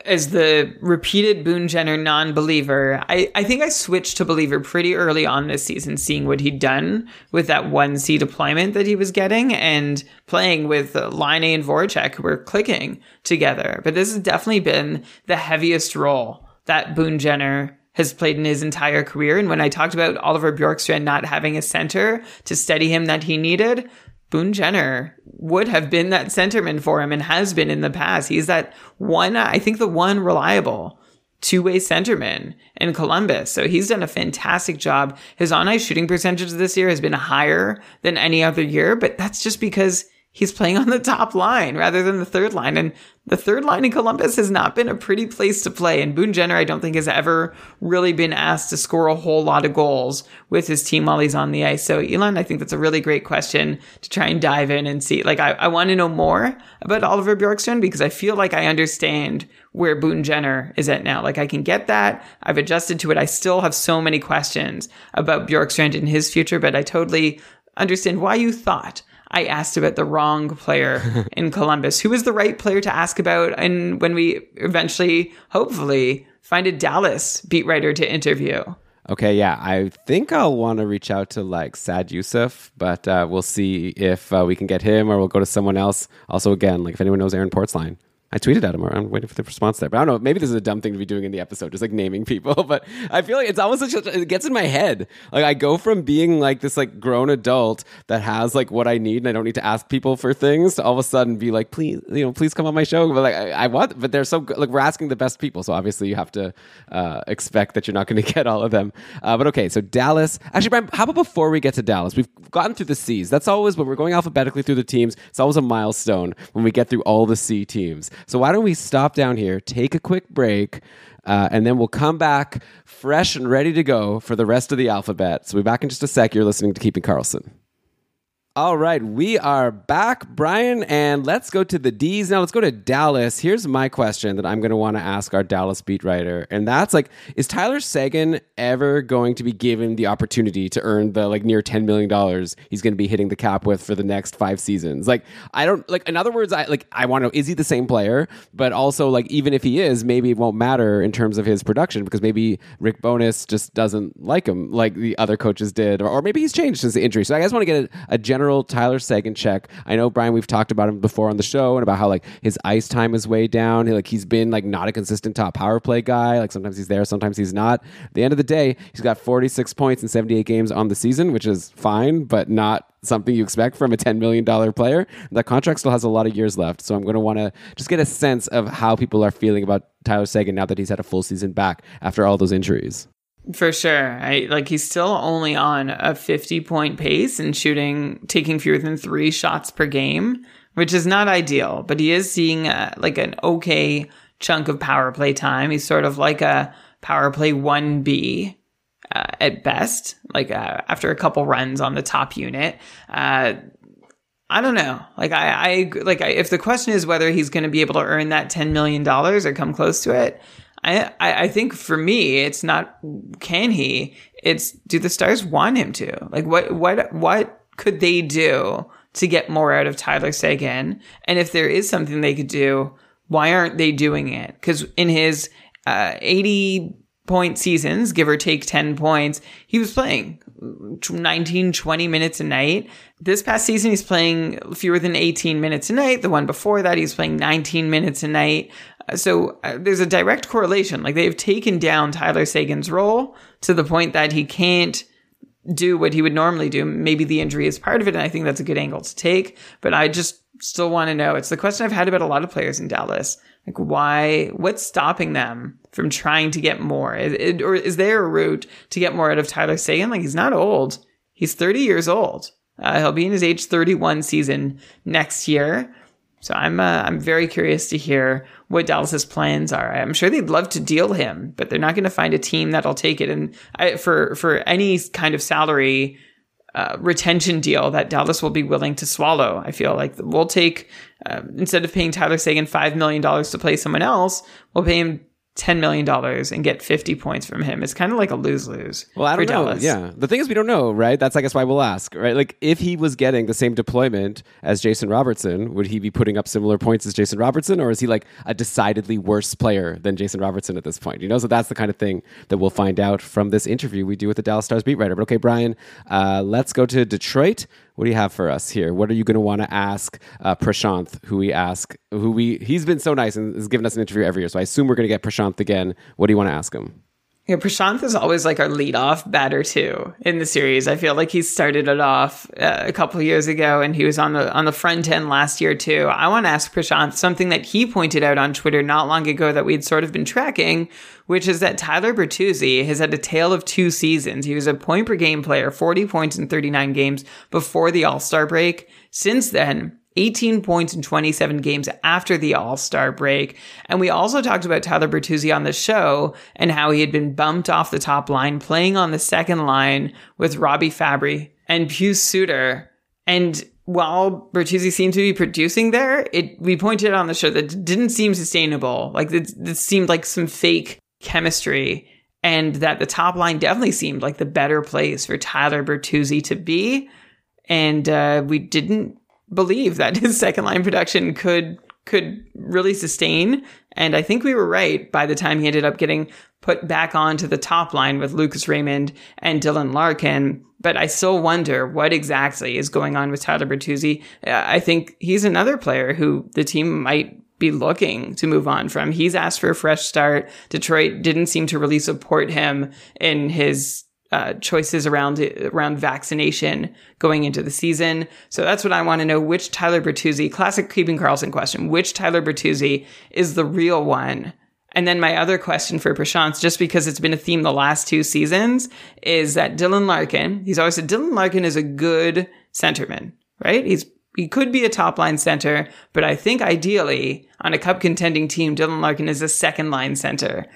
As the repeated Boone Jenner non-believer, I, I think I switched to believer pretty early on this season, seeing what he'd done with that one C deployment that he was getting and playing with Laine and Voracek who were clicking together. But this has definitely been the heaviest role that Boone Jenner has played in his entire career. And when I talked about Oliver Bjorkstrand not having a center to steady him that he needed, Boone Jenner would have been that centerman for him and has been in the past. He's that one, I think the one reliable two way centerman in Columbus. So he's done a fantastic job. His on ice shooting percentage this year has been higher than any other year, but that's just because he's playing on the top line rather than the third line. And the third line in Columbus has not been a pretty place to play. And Boone Jenner, I don't think has ever really been asked to score a whole lot of goals with his team while he's on the ice. So Elon, I think that's a really great question to try and dive in and see. Like, I, I want to know more about Oliver Bjorkstrand because I feel like I understand where Boone Jenner is at now. Like I can get that. I've adjusted to it. I still have so many questions about Bjorkstrand and his future, but I totally understand why you thought I asked about the wrong player in Columbus. Who was the right player to ask about? And when we eventually, hopefully, find a Dallas beat writer to interview. Okay, yeah, I think I'll want to reach out to like Saad Yousuf, but uh, we'll see if uh, we can get him or we'll go to someone else. Also, again, like if anyone knows Aaron Portzline, I tweeted at him. I'm waiting for the response there. But I don't know. Maybe this is a dumb thing to be doing in the episode, just like naming people. But I feel like it's almost such a, it gets in my head. Like I go from being like this like grown adult that has like what I need and I don't need to ask people for things to all of a sudden be like, please, you know, please come on my show. But like I, I want, but they're so like we're asking the best people, so obviously you have to uh, expect that you're not going to get all of them. Uh, but okay, so Dallas. Actually, Brian, how about before we get to Dallas, we've gotten through the C's. That's always when we're going alphabetically through the teams. It's always a milestone when we get through all the C teams. So why don't we stop? down here, take a quick break, uh, and then we'll come back fresh and ready to go for the rest of the alphabet. So we'll be back in just a sec. You're listening to Keeping Karlsson. All right, we are back, Brian, and let's go to the D's now. Let's go to Dallas. Here's my question that I'm going to want to ask our Dallas beat writer, and that's like, is Tyler Seguin ever going to be given the opportunity to earn the like near ten million dollars he's going to be hitting the cap with for the next five seasons? Like, I don't like. In other words, I like. I want to know is he the same player? But also, like, even if he is, maybe it won't matter in terms of his production because maybe Rick Bowness just doesn't like him like the other coaches did, or, or maybe he's changed since the injury. So I just want to get a, a general Tyler Seguin check. I know Brian, we've talked about him before on the show and about how like his ice time is way down. He, like he's been like not a consistent top power play guy. Like sometimes he's there, sometimes he's not. At the end of the day, he's got 46 points in 78 games on the season, which is fine, but not something you expect from a $10 million player. That contract still has a lot of years left. So I'm going to want to just get a sense of how people are feeling about Tyler Seguin now that he's had a full season back after all those injuries. For sure. I like he's still only on a 50 point pace and shooting taking fewer than 3 shots per game, which is not ideal, but he is seeing a, like an okay chunk of power play time. He's sort of like a power play 1B uh, at best, like uh, after a couple runs on the top unit. Uh, I don't know. Like I, I like I, if the question is whether he's going to be able to earn that ten million dollars or come close to it, I, I think for me, it's not can he? It's do the Stars want him to? Like what what what could they do to get more out of Tyler Seguin? And if there is something they could do, why aren't they doing it? Because in his uh, 80 point seasons, give or take 10 points, he was playing 19, 20 minutes a night. This past season, he's playing fewer than 18 minutes a night. The one before that, he's playing 19 minutes a night. So uh, there's a direct correlation. Like they've taken down Tyler Seguin's role to the point that he can't do what he would normally do. Maybe the injury is part of it, and I think that's a good angle to take. But I just still want to know. It's the question I've had about a lot of players in Dallas. Like, why? What's stopping them from trying to get more? It, or is there a route to get more out of Tyler Seguin? Like, he's not old. He's 30 years old. Uh, he'll be in his age 31 season next year. So I'm uh, I'm very curious to hear what Dallas's plans are. I'm sure they'd love to deal him, but they're not going to find a team that'll take it. And I, for for any kind of salary uh, retention deal that Dallas will be willing to swallow, I feel like we'll take uh, instead of paying Tyler Seguin five million dollars to play someone else, we'll pay him ten million dollars and get fifty points from him. It's kind of like a lose lose. Well, I don't know. Dallas. Yeah, the thing is, we don't know, right? That's I guess why we'll ask, right? Like, if he was getting the same deployment as Jason Robertson, would he be putting up similar points as Jason Robertson, or is he like a decidedly worse player than Jason Robertson at this point? You know, so that's the kind of thing that we'll find out from this interview we do with the Dallas Stars beat writer. But okay, Brian, uh, let's go to Detroit. What do you have for us here? What are you going to want to ask uh, Prashanth, who we ask, who we he's been so nice and has given us an interview every year. So I assume we're going to get Prashanth again. What do you want to ask him? Yeah, Prashanth is always like our leadoff batter too in the series. I feel like he started it off uh, a couple years ago, and he was on the on the front end last year too. I want to ask Prashanth something that he pointed out on Twitter not long ago that we'd sort of been tracking, which is that Tyler Bertuzzi has had a tale of two seasons. He was a point per game player, forty points in thirty nine games before the All Star break. Since then, 18 points in 27 games after the All Star break. And we also talked about Tyler Bertuzzi on the show and how he had been bumped off the top line, playing on the second line with Robbie Fabbri and Pius Suter. And while Bertuzzi seemed to be producing there, it we pointed on the show that it didn't seem sustainable. Like it, it seemed like some fake chemistry, and that the top line definitely seemed like the better place for Tyler Bertuzzi to be. And uh, we didn't believe that his second line production could could really sustain. And I think we were right by the time he ended up getting put back onto the top line with Lucas Raymond and Dylan Larkin. But I still wonder what exactly is going on with Tyler Bertuzzi. Uh, I think he's another player who the team might be looking to move on from. He's asked for a fresh start. Detroit didn't seem to really support him in his uh, choices around around vaccination going into the season. So that's what I want to know. Which Tyler Bertuzzi, classic Keeping Karlsson question, which Tyler Bertuzzi is the real one? And then my other question for Prashanth, just because it's been a theme the last two seasons, is that Dylan Larkin, he's always said Dylan Larkin is a good centerman, right? He's he could be a top line center, but I think ideally on a cup contending team, Dylan Larkin is a second line center.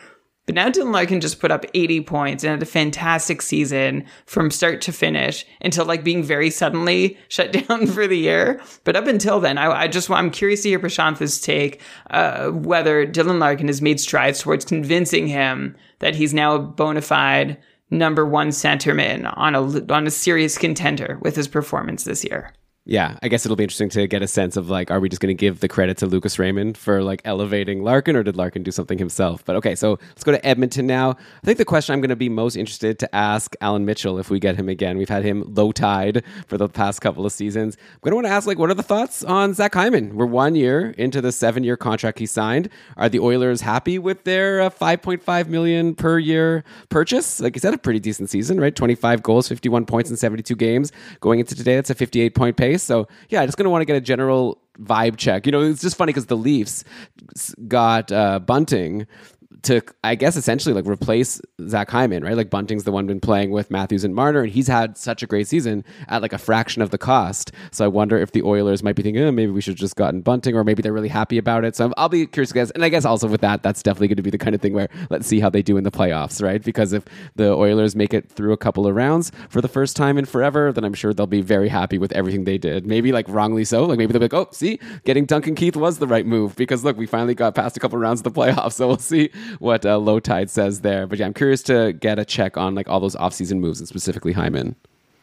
But now Dylan Larkin just put up 80 points and had a fantastic season from start to finish until like being very suddenly shut down for the year. But up until then, I, I just I'm curious to hear Prashanth's take uh, whether Dylan Larkin has made strides towards convincing him that he's now a bona fide number one centerman on a on a serious contender with his performance this year yeah, I guess it'll be interesting to get a sense of like, are we just going to give the credit to Lucas Raymond for like elevating Larkin, or did Larkin do something himself? But okay, so let's go to Edmonton now. I think the question I'm going to be most interested to ask Allan Mitchell if we get him again. We've had him Lowetide for the past couple of seasons. I'm going to want to ask like, what are the thoughts on Zach Hyman? We're one year into the seven year contract he signed. Are the Oilers happy with their uh, 5.5 million per year purchase? Like, is that a pretty decent season, right? 25 goals, 51 points in 72 games. Going into today, that's a 58 point So yeah, I just gonna want to get a general vibe check. You know, it's just funny because the Leafs got uh, Bunting to I guess essentially like replace Zach Hyman, right? Like Bunting's the one been playing with Matthews and Marner, and he's had such a great season at like a fraction of the cost. So I wonder if the Oilers might be thinking, oh, maybe we should have just gotten Bunting, or maybe they're really happy about it. So I'll be curious guess. And I guess also with that, that's definitely going to be the kind of thing where let's see how they do in the playoffs, right? Because if the Oilers make it through a couple of rounds for the first time in forever, then I'm sure they'll be very happy with everything they did. Maybe like wrongly so. Like maybe they'll be like, oh, see, getting Duncan Keith was the right move because look, we finally got past a couple of rounds of the playoffs. So we'll see what uh, Lowetide says there. But yeah, I'm curious to get a check on like all those offseason moves and specifically Hyman.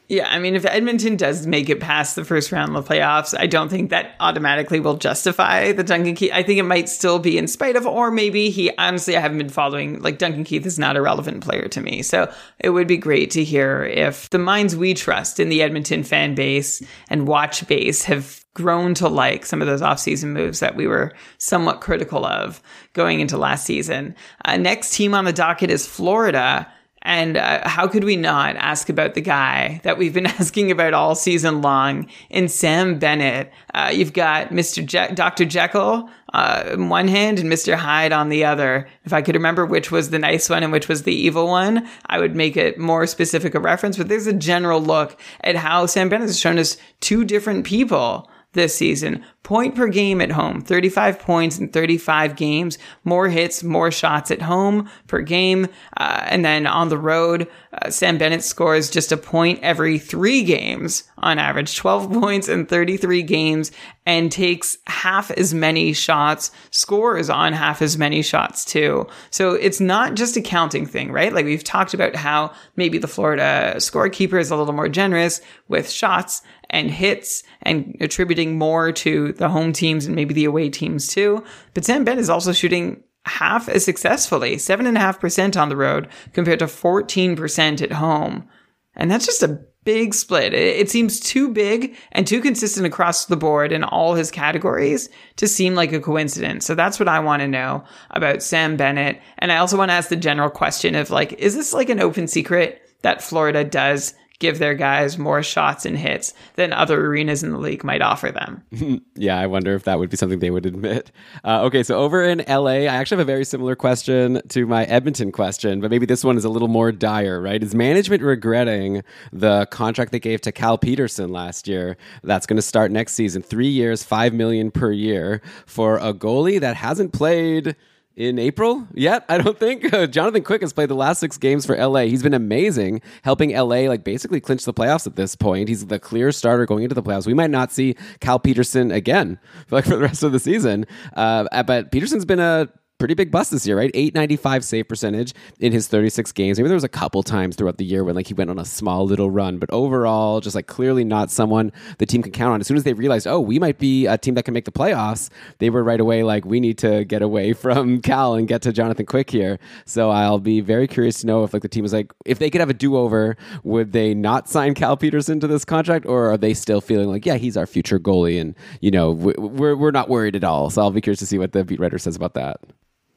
Yeah, I mean, if Edmonton does make it past the first round of the playoffs, I don't think that automatically will justify the Duncan Keith. I think it might still be in spite of, or maybe he, honestly, I haven't been following, like, Duncan Keith is not a relevant player to me. So it would be great to hear if the minds we trust in the Edmonton fan base and watch base have grown to like some of those offseason moves that we were somewhat critical of going into last season. Uh, next team on the docket is Florida. And uh, how could we not ask about the guy that we've been asking about all season long in Sam Bennett? Uh, you've got Mr. Je- Dr. Jekyll uh, on one hand and Mr. Hyde on the other. If I could remember which was the nice one and which was the evil one, I would make it more specific a reference. But there's a general look at how Sam Bennett has shown us two different people this season. Point per game at home, 35 points in 35 games, more hits, more shots at home per game. Uh, and then on the road, uh, Sam Bennett scores just a point every three games on average, 12 points in 33 games and takes half as many shots, scores on half as many shots too. So it's not just a counting thing, right? Like we've talked about how maybe the Florida scorekeeper is a little more generous with shots and hits and attributing more to the home teams and maybe the away teams too. But Sam Bennett is also shooting half as successfully, 7.5% on the road compared to 14% at home. And that's just a big split. It, seems too big and too consistent across the board in all his categories to seem like a coincidence. So that's what I want to know about Sam Bennett. And I also want to ask the general question of like, is this like an open secret that Florida does give their guys more shots and hits than other arenas in the league might offer them. yeah, I wonder if that would be something they would admit. Uh, okay, so over in LA, I actually have a very similar question to my Edmonton question, but maybe this one is a little more dire, right? Is management regretting the contract they gave to Cal Petersen last year? That's going to start next season, three years, five million per year for a goalie that hasn't played in April yet. I don't think Jonathan Quick has played the last six games for LA. He's been amazing, helping LA like basically clinch the playoffs at this point. He's the clear starter going into the playoffs. We might not see Cal Petersen again, like for the rest of the season. Uh, but Petersen's been a pretty big bust this year, right? 895 save percentage in his 36 games. Maybe there was a couple times throughout the year when like he went on a small little run, but overall, just like clearly not someone the team can count on. As soon as they realized, oh, we might be a team that can make the playoffs, they were right away like, we need to get away from Cal and get to Jonathan Quick here. So I'll be very curious to know if like the team was like, if they could have a do over, would they not sign Cal Petersen to this contract, or are they still feeling like, yeah, he's our future goalie, and you know, we're we're not worried at all. So I'll be curious to see what the beat writer says about that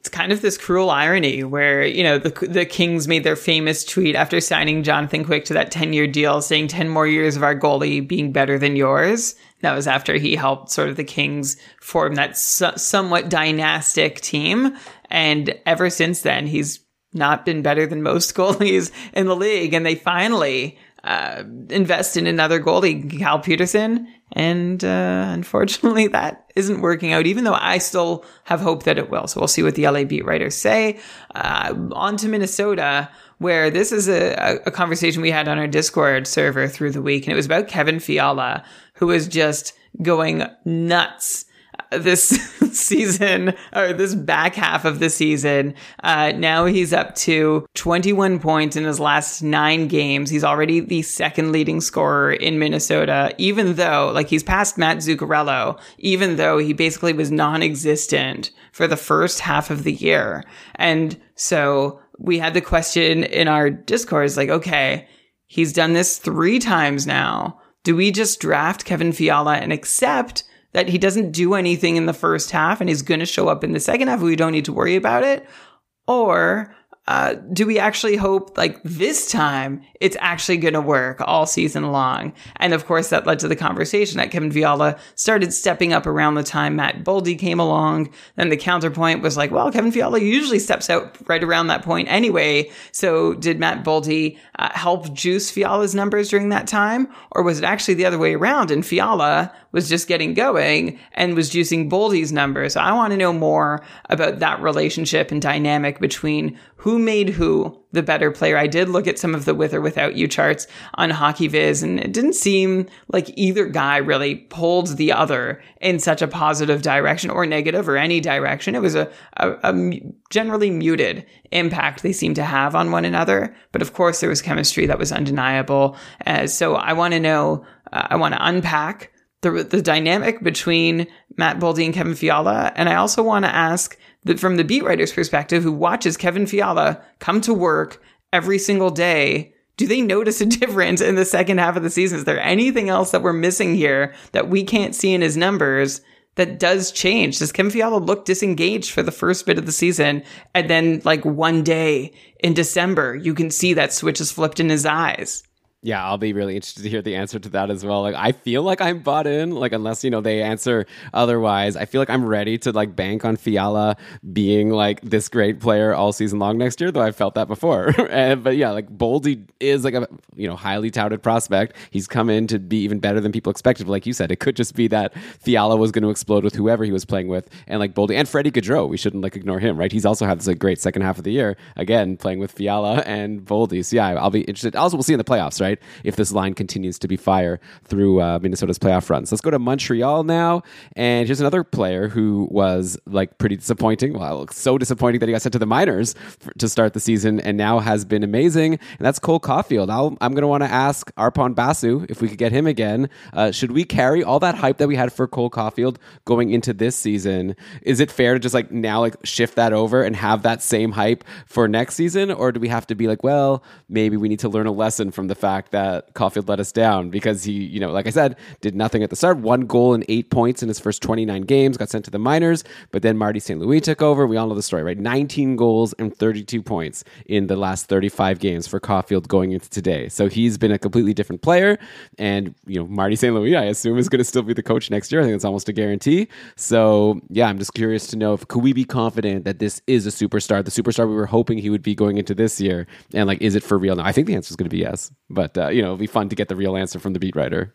it's kind of this cruel irony where you know the the Kings made their famous tweet after signing Jonathan Quick to that 10 year deal, saying 10 more years of our goalie being better than yours. That was after he helped sort of the Kings form that so- somewhat dynastic team, and ever since then he's not been better than most goalies in the league. And they finally uh, invest in another goalie, Cal Petersen. And uh, unfortunately, that isn't working out, even though I still have hope that it will. So we'll see what the LA beat writers say. Uh, on to Minnesota, where this is a, a conversation we had on our Discord server through the week. And it was about Kevin Fiala, who was just going nuts this season or this back half of the season. Uh, now he's up to 21 points in his last nine games. He's already the second leading scorer in Minnesota, even though, like, he's passed Matt Zuccarello, even though he basically was non existent for the first half of the year. And so we had the question in our discourse like, okay, he's done this three times now. Do we just draft Kevin Fiala and accept that he doesn't do anything in the first half and he's going to show up in the second half. We don't need to worry about it. Or uh, do we actually hope like this time it's actually going to work all season long? And of course, that led to the conversation that Kevin Fiala started stepping up around the time Matt Boldy came along. Then the counterpoint was like, well, Kevin Fiala usually steps out right around that point anyway. So did Matt Boldy uh, help juice Fiala's numbers during that time? Or was it actually the other way around and Fiala was just getting going and was juicing Boldy's numbers? So I want to know more about that relationship and dynamic between who made who the better player. I did look at some of the with or without you charts on HockeyViz, and it didn't seem like either guy really pulled the other in such a positive direction or negative or any direction. It was a, a, a generally muted impact they seemed to have on one another. But of course, there was chemistry that was undeniable. Uh, so I want to know, uh, I want to unpack the, the dynamic between Matt Boldy and Kevin Fiala. And I also want to ask that from the beat writer's perspective, who watches Kevin Fiala come to work every single day, do they notice a difference in the second half of the season? Is there anything else that we're missing here that we can't see in his numbers that does change? Does Kevin Fiala look disengaged for the first bit of the season? And then, like, one day in December, you can see that switch is flipped in his eyes? Yeah, I'll be really interested to hear the answer to that as well. Like, I feel like I'm bought in. Like, unless you know they answer otherwise, I feel like I'm ready to like bank on Fiala being like this great player all season long next year. Though I've felt that before. and, but yeah, like Boldy is like a you know highly touted prospect. He's come in to be even better than people expected. But like you said, it could just be that Fiala was going to explode with whoever he was playing with, and like Boldy and Freddie Gaudreau. We shouldn't like ignore him, right? He's also had this like, great second half of the year again playing with Fiala and Boldy. So yeah, I'll be interested. Also, we'll see in the playoffs, right? Right? If this line continues to be fire through uh, Minnesota's playoff runs. Let's go to Montreal now. And here's another player who was like pretty disappointing. Well, so disappointing that he got sent to the minors for, to start the season and now has been amazing. And that's Cole Caufield. i am going to want to ask Arpon Basu if we could get him again. Uh, should we carry all that hype that we had for Cole Caufield going into this season? Is it fair to just like now like shift that over and have that same hype for next season? Or do we have to be like, well, maybe we need to learn a lesson from the fact fact that Caufield let us down because he, you know, like I said, did nothing at the start. One goal and eight points in his first 29 games, got sent to the minors, but then Marty St. Louis took over. We all know the story, right? 19 goals and 32 points in the last 35 games for Caufield going into today. So he's been a completely different player. And, you know, Marty St. Louis, I assume, is going to still be the coach next year. I think it's almost a guarantee. So, yeah, I'm just curious to know if could we be confident that this is a superstar, the superstar we were hoping he would be going into this year? And, like, is it for real now? I think the answer is going to be yes. But, uh, you know, it'll be fun to get the real answer from the beat writer.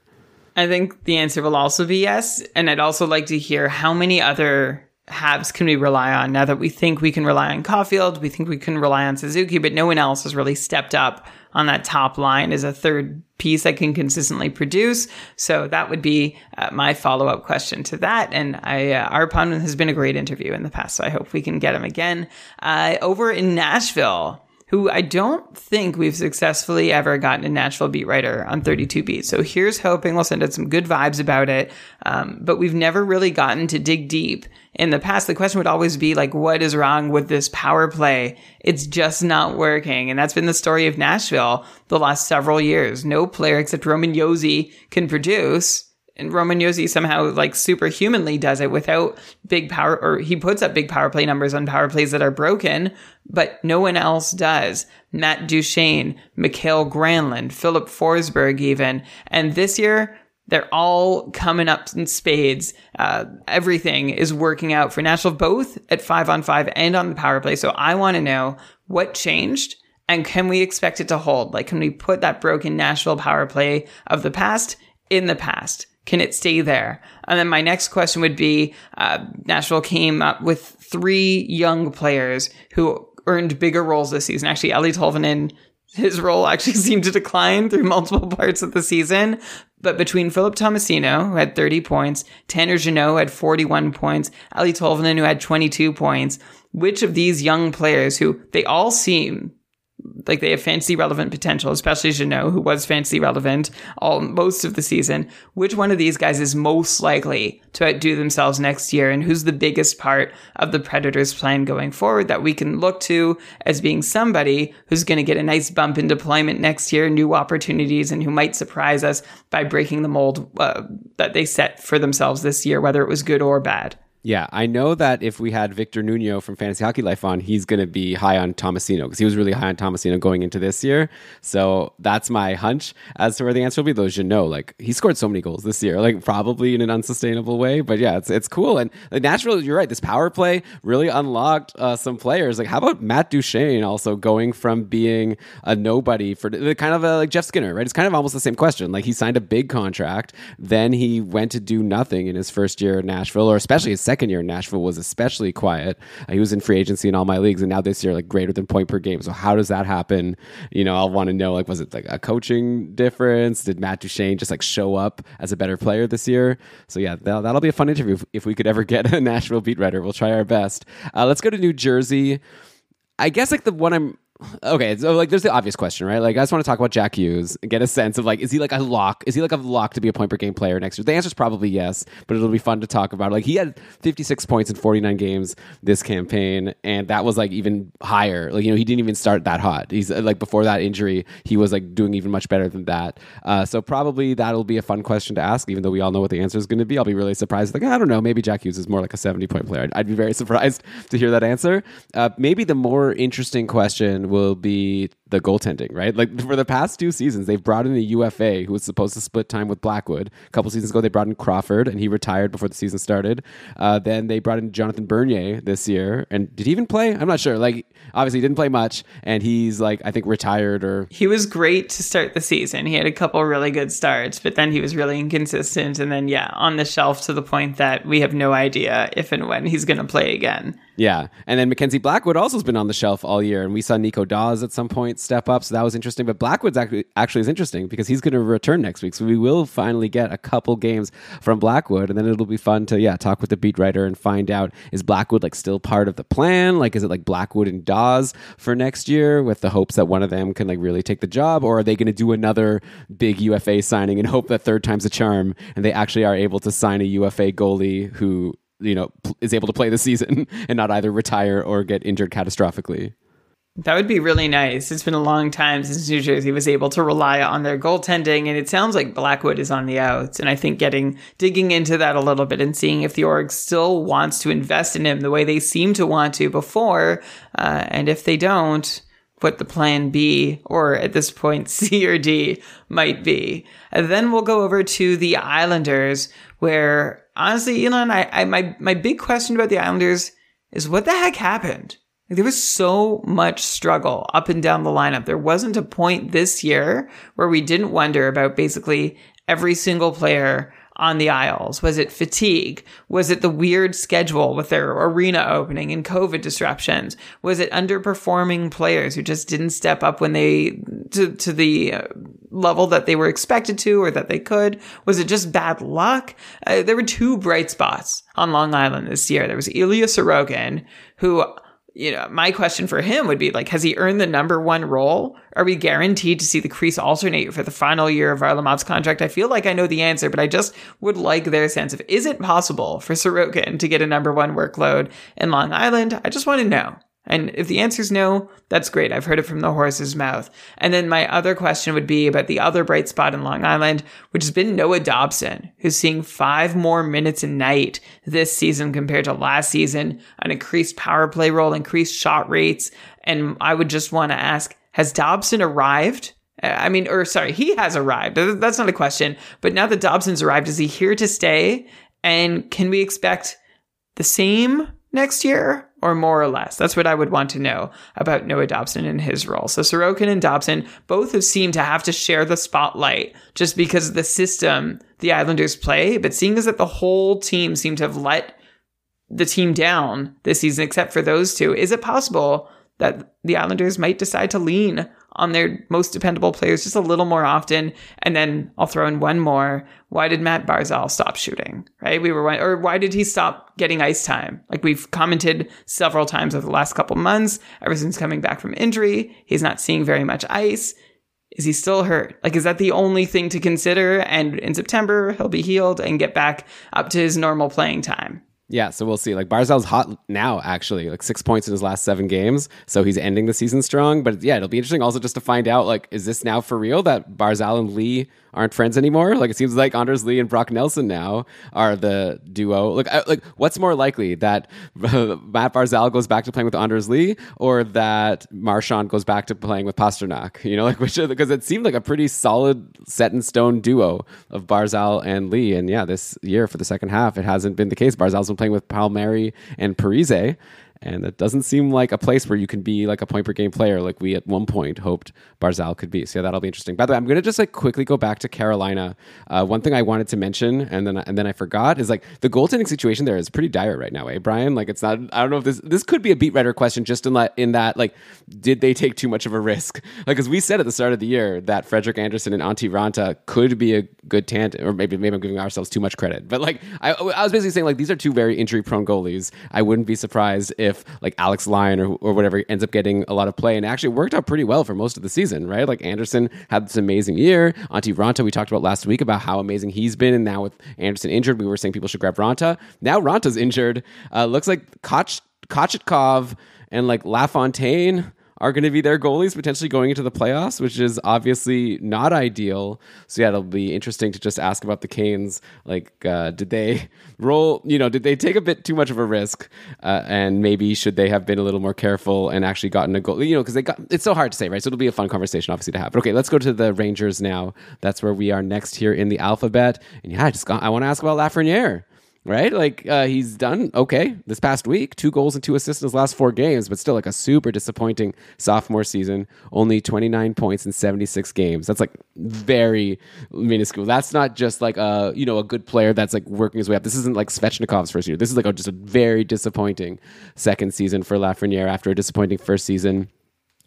I think the answer will also be yes. And I'd also like to hear how many other halves can we rely on now that we think we can rely on Caufield, we think we can rely on Suzuki, but no one else has really stepped up on that top line as a third piece that can consistently produce. So that would be uh, my follow up question to that. And I, uh, has been a great interview in the past, so I hope we can get him again. Uh, over in Nashville, who I don't think we've successfully ever gotten a Nashville beat writer on 32 beats. So here's hoping we'll send out some good vibes about it. Um, but we've never really gotten to dig deep. In the past, the question would always be like, what is wrong with this power play? It's just not working. And that's been the story of Nashville the last several years. No player except Roman Josi can produce and Roman Josi somehow like superhumanly does it without big power or he puts up big power play numbers on power plays that are broken, but no one else does. Matt Duchene, Mikael Granlund, Filip Forsberg even. And this year, they're all coming up in spades. Uh, everything is working out for Nashville, both at five on five and on the power play. So I want to know what changed and can we expect it to hold? Like, can we put that broken Nashville power play of the past in the past? Can it stay there? And then my next question would be uh, Nashville came up with three young players who earned bigger roles this season. Actually, Eeli Tolvanen, his role actually seemed to decline through multiple parts of the season. But between Philip Tomasino, who had 30 points, Tanner Jeannot, who had 41 points, Eeli Tolvanen, who had 22 points, which of these young players who they all seem like they have fantasy relevant potential, especially Jeannot, who was fantasy relevant all most of the season. Which one of these guys is most likely to outdo themselves next year, and who's the biggest part of the Predators' plan going forward that we can look to as being somebody who's going to get a nice bump in deployment next year, new opportunities, and who might surprise us by breaking the mold uh, that they set for themselves this year, whether it was good or bad. Yeah, I know that if we had Victor Nuno from Fantasy Hockey Life on, he's going to be high on Tomasino because he was really high on Tomasino going into this year. So that's my hunch as to where the answer will be. You know, like he scored so many goals this year, like probably in an unsustainable way. But yeah, it's it's cool and like, Nashville. You're right. This power play really unlocked uh, some players. Like how about Matt Duchene also going from being a nobody for the kind of a, like Jeff Skinner, right? It's kind of almost the same question. Like he signed a big contract, then he went to do nothing in his first year at Nashville, or especially his second year in Nashville was especially quiet. Uh, he was in free agency in all my leagues, and now this year, like greater than point per game. So how does that happen? You know, I'll want to know like was it like a coaching difference? Did Matt Duchene just like show up as a better player this year? So yeah, that'll, that'll be a fun interview if, if we could ever get a Nashville beat writer. We'll try our best. Uh, let's go to New Jersey. I guess like the one I'm okay, so like there's the obvious question, right? Like I just want to talk about Jack Hughes and get a sense of like, is he like a lock? Is he like a lock to be a point per game player next year? The answer is probably yes, but it'll be fun to talk about. Like he had 56 points in 49 games this campaign, and that was like even higher. Like you know he didn't even start that hot. He's like before that injury, he was like doing even much better than that. Uh, so probably that'll be a fun question to ask, even though we all know what the answer is going to be. I'll be really surprised. Like I don't know, maybe Jack Hughes is more like a 70 point player. I'd, I'd be very surprised to hear that answer. Uh, maybe the more interesting question will be the goaltending, right? Like for the past two seasons, they've brought in a UFA who was supposed to split time with Blackwood. A couple seasons ago, they brought in Crawford, and he retired before the season started. Uh, then they brought in Jonathan Bernier this year, and did he even play? I'm not sure. Like obviously, he didn't play much, and he's like I think retired or he was great to start the season. He had a couple really good starts, but then he was really inconsistent, and then yeah, on the shelf to the point that we have no idea if and when he's going to play again. Yeah, and then Mackenzie Blackwood also has been on the shelf all year, and we saw Nico Daws at some point step up, so that was interesting. But Blackwood's actually actually is interesting because he's going to return next week, so we will finally get a couple games from Blackwood, and then it'll be fun to yeah talk with the beat writer and find out is Blackwood like still part of the plan? Like, is it like Blackwood and Daws for next year with the hopes that one of them can like really take the job, or are they going to do another big UFA signing and hope that third time's a charm and they actually are able to sign a UFA goalie who you know is able to play the season and not either retire or get injured catastrophically. That would be really nice. It's been a long time since New Jersey was able to rely on their goaltending, and it sounds like Blackwood is on the outs. And I think getting digging into that a little bit and seeing if the org still wants to invest in him the way they seem to want to before, uh, and if they don't, what the plan B or at this point C or D might be. And then we'll go over to the Islanders, where honestly, Elon, I, I my my big question about the Islanders is what the heck happened. There was so much struggle up and down the lineup. There wasn't a point this year where we didn't wonder about basically every single player on the Isles? Was it fatigue? Was it the weird schedule with their arena opening and COVID disruptions? Was it underperforming players who just didn't step up when they to, to the uh, level that they were expected to or that they could? Was it just bad luck? Uh, there were two bright spots on Long Island this year. There was Ilya Sorokin, who you know, my question for him would be like, has he earned the number one role? Are we guaranteed to see the crease alternate for the final year of Varlamov's contract? I feel like I know the answer, but I just would like their sense of is it possible for Sorokin to get a number one workload in Long Island? I just want to know. And if the answer is no, that's great. I've heard it from the horse's mouth. And then my other question would be about the other bright spot in Long Island, which has been Noah Dobson, who's seeing five more minutes a night this season compared to last season, an increased power play role, increased shot rates. And I would just want to ask, has Dobson arrived? I mean, or sorry, he has arrived. That's not a question. But now that Dobson's arrived, is he here to stay? And can we expect the same next year? Or more or less. That's what I would want to know about Noah Dobson and his role. So Sorokin and Dobson both have seemed to have to share the spotlight just because of the system the Islanders play. But seeing as that the whole team seemed to have let the team down this season, except for those two, is it possible that the Islanders might decide to lean on their most dependable players just a little more often. And then I'll throw in one more. Why did Matt Barzal stop shooting? Right? We were, or why did he stop getting ice time? Like we've commented several times over the last couple months, ever since coming back from injury, he's not seeing very much ice. Is he still hurt? Like, is that the only thing to consider? And in September, he'll be healed and get back up to his normal playing time. Yeah, so we'll see. Like Barzal's hot now, actually, like six points in his last seven games. So he's ending the season strong. But yeah, it'll be interesting also just to find out like, is this now for real that Barzal and Lee aren't friends anymore? Like it seems like Anders Lee and Brock Nelson now are the duo. Look, like what's more likely that Matt Barzal goes back to playing with Anders Lee or that Marchand goes back to playing with Pastrnak? You know, like which because it seemed like a pretty solid set in stone duo of Barzal and Lee. And yeah, this year for the second half, it hasn't been the case. Barzal's been playing with Palmieri and Parise. And it doesn't seem like a place where you can be like a point per game player, like we at one point hoped Barzal could be. So yeah, that'll be interesting. By the way, I'm going to just like quickly go back to Carolina. Uh, one thing I wanted to mention, and then and then I forgot, is like the goaltending situation there is pretty dire right now, eh, Brian? Like it's not. I don't know if this this could be a beat writer question, just in that in that like, did they take too much of a risk? Like as we said at the start of the year that Frederik Andersen and Antti Raanta could be a good tandem, or maybe maybe I'm giving ourselves too much credit, but like I, I was basically saying like these are two very injury prone goalies. I wouldn't be surprised if if like Alex Lyon or, or whatever ends up getting a lot of play and actually worked out pretty well for most of the season, right? Like Andersen had this amazing year. Antti Raanta, we talked about last week about how amazing he's been. And now with Andersen injured, we were saying people should grab Raanta. Now Raanta's injured. Uh, looks like Koch, Kochetkov and like LaFontaine are going to be their goalies potentially going into the playoffs, which is obviously not ideal. So yeah, it'll be interesting to just ask about the Canes. Like, uh, did they roll? You know, did they take a bit too much of a risk? Uh, and maybe should they have been a little more careful and actually gotten a goal? You know, because they got it's so hard to say, right? So it'll be a fun conversation, obviously, to have. But okay, let's go to the Rangers now. That's where we are next here in the alphabet. And yeah, I just got, I want to ask about Lafreniere right? Like uh, he's done okay this past week, two goals and two assists in his last four games, but still like a super disappointing sophomore season. Only 29 points in 76 games. That's like very minuscule. That's not just like a you know a good player that's like working his way up. This isn't like Svechnikov's first year. This is like a, just a very disappointing second season for Lafreniere after a disappointing first season.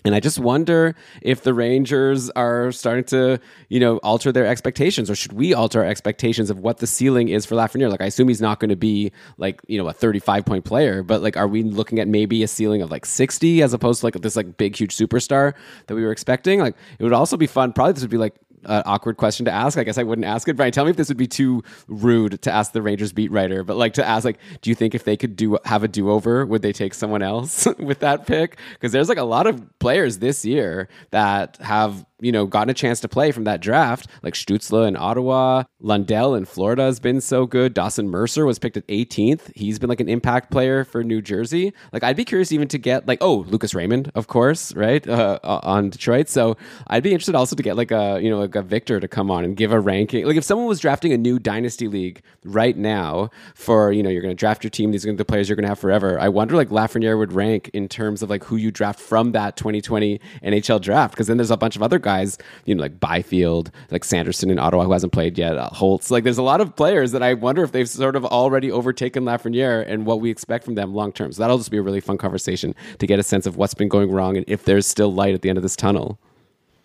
And I just wonder if the Rangers are starting to, you know, alter their expectations, or should we alter our expectations of what the ceiling is for Lafreniere? Like, I assume he's not going to be like, you know, a 35 point player, but like, are we looking at maybe a ceiling of like 60 as opposed to like this like big, huge superstar that we were expecting? Like, it would also be fun. Probably this would be like uh, awkward question to ask. I guess I wouldn't ask it. Brian, tell me if this would be too rude to ask the Rangers beat writer, but like to ask, like, do you think if they could do have a do over, would they take someone else with that pick? Because there's like a lot of players this year that have you know, gotten a chance to play from that draft, like Stutzle in Ottawa, Lundell in Florida has been so good. Dawson Mercer was picked at 18th. He's been like an impact player for New Jersey. Like, I'd be curious even to get like, oh, Lucas Raymond, of course, right, uh, uh, on Detroit. So I'd be interested also to get like a, you know, like a Victor to come on and give a ranking. Like, if someone was drafting a new dynasty league right now for, you know, you're going to draft your team, these are the players you're going to have forever. I wonder like Lafreniere would rank in terms of like who you draft from that 2020 NHL draft. Cause then there's a bunch of other guys, you know, like Byfield, like Sanderson in Ottawa, who hasn't played yet, uh, Holtz. Like, there's a lot of players that I wonder if they've sort of already overtaken Lafreniere and what we expect from them long term. So that'll just be a really fun conversation to get a sense of what's been going wrong and if there's still light at the end of this tunnel.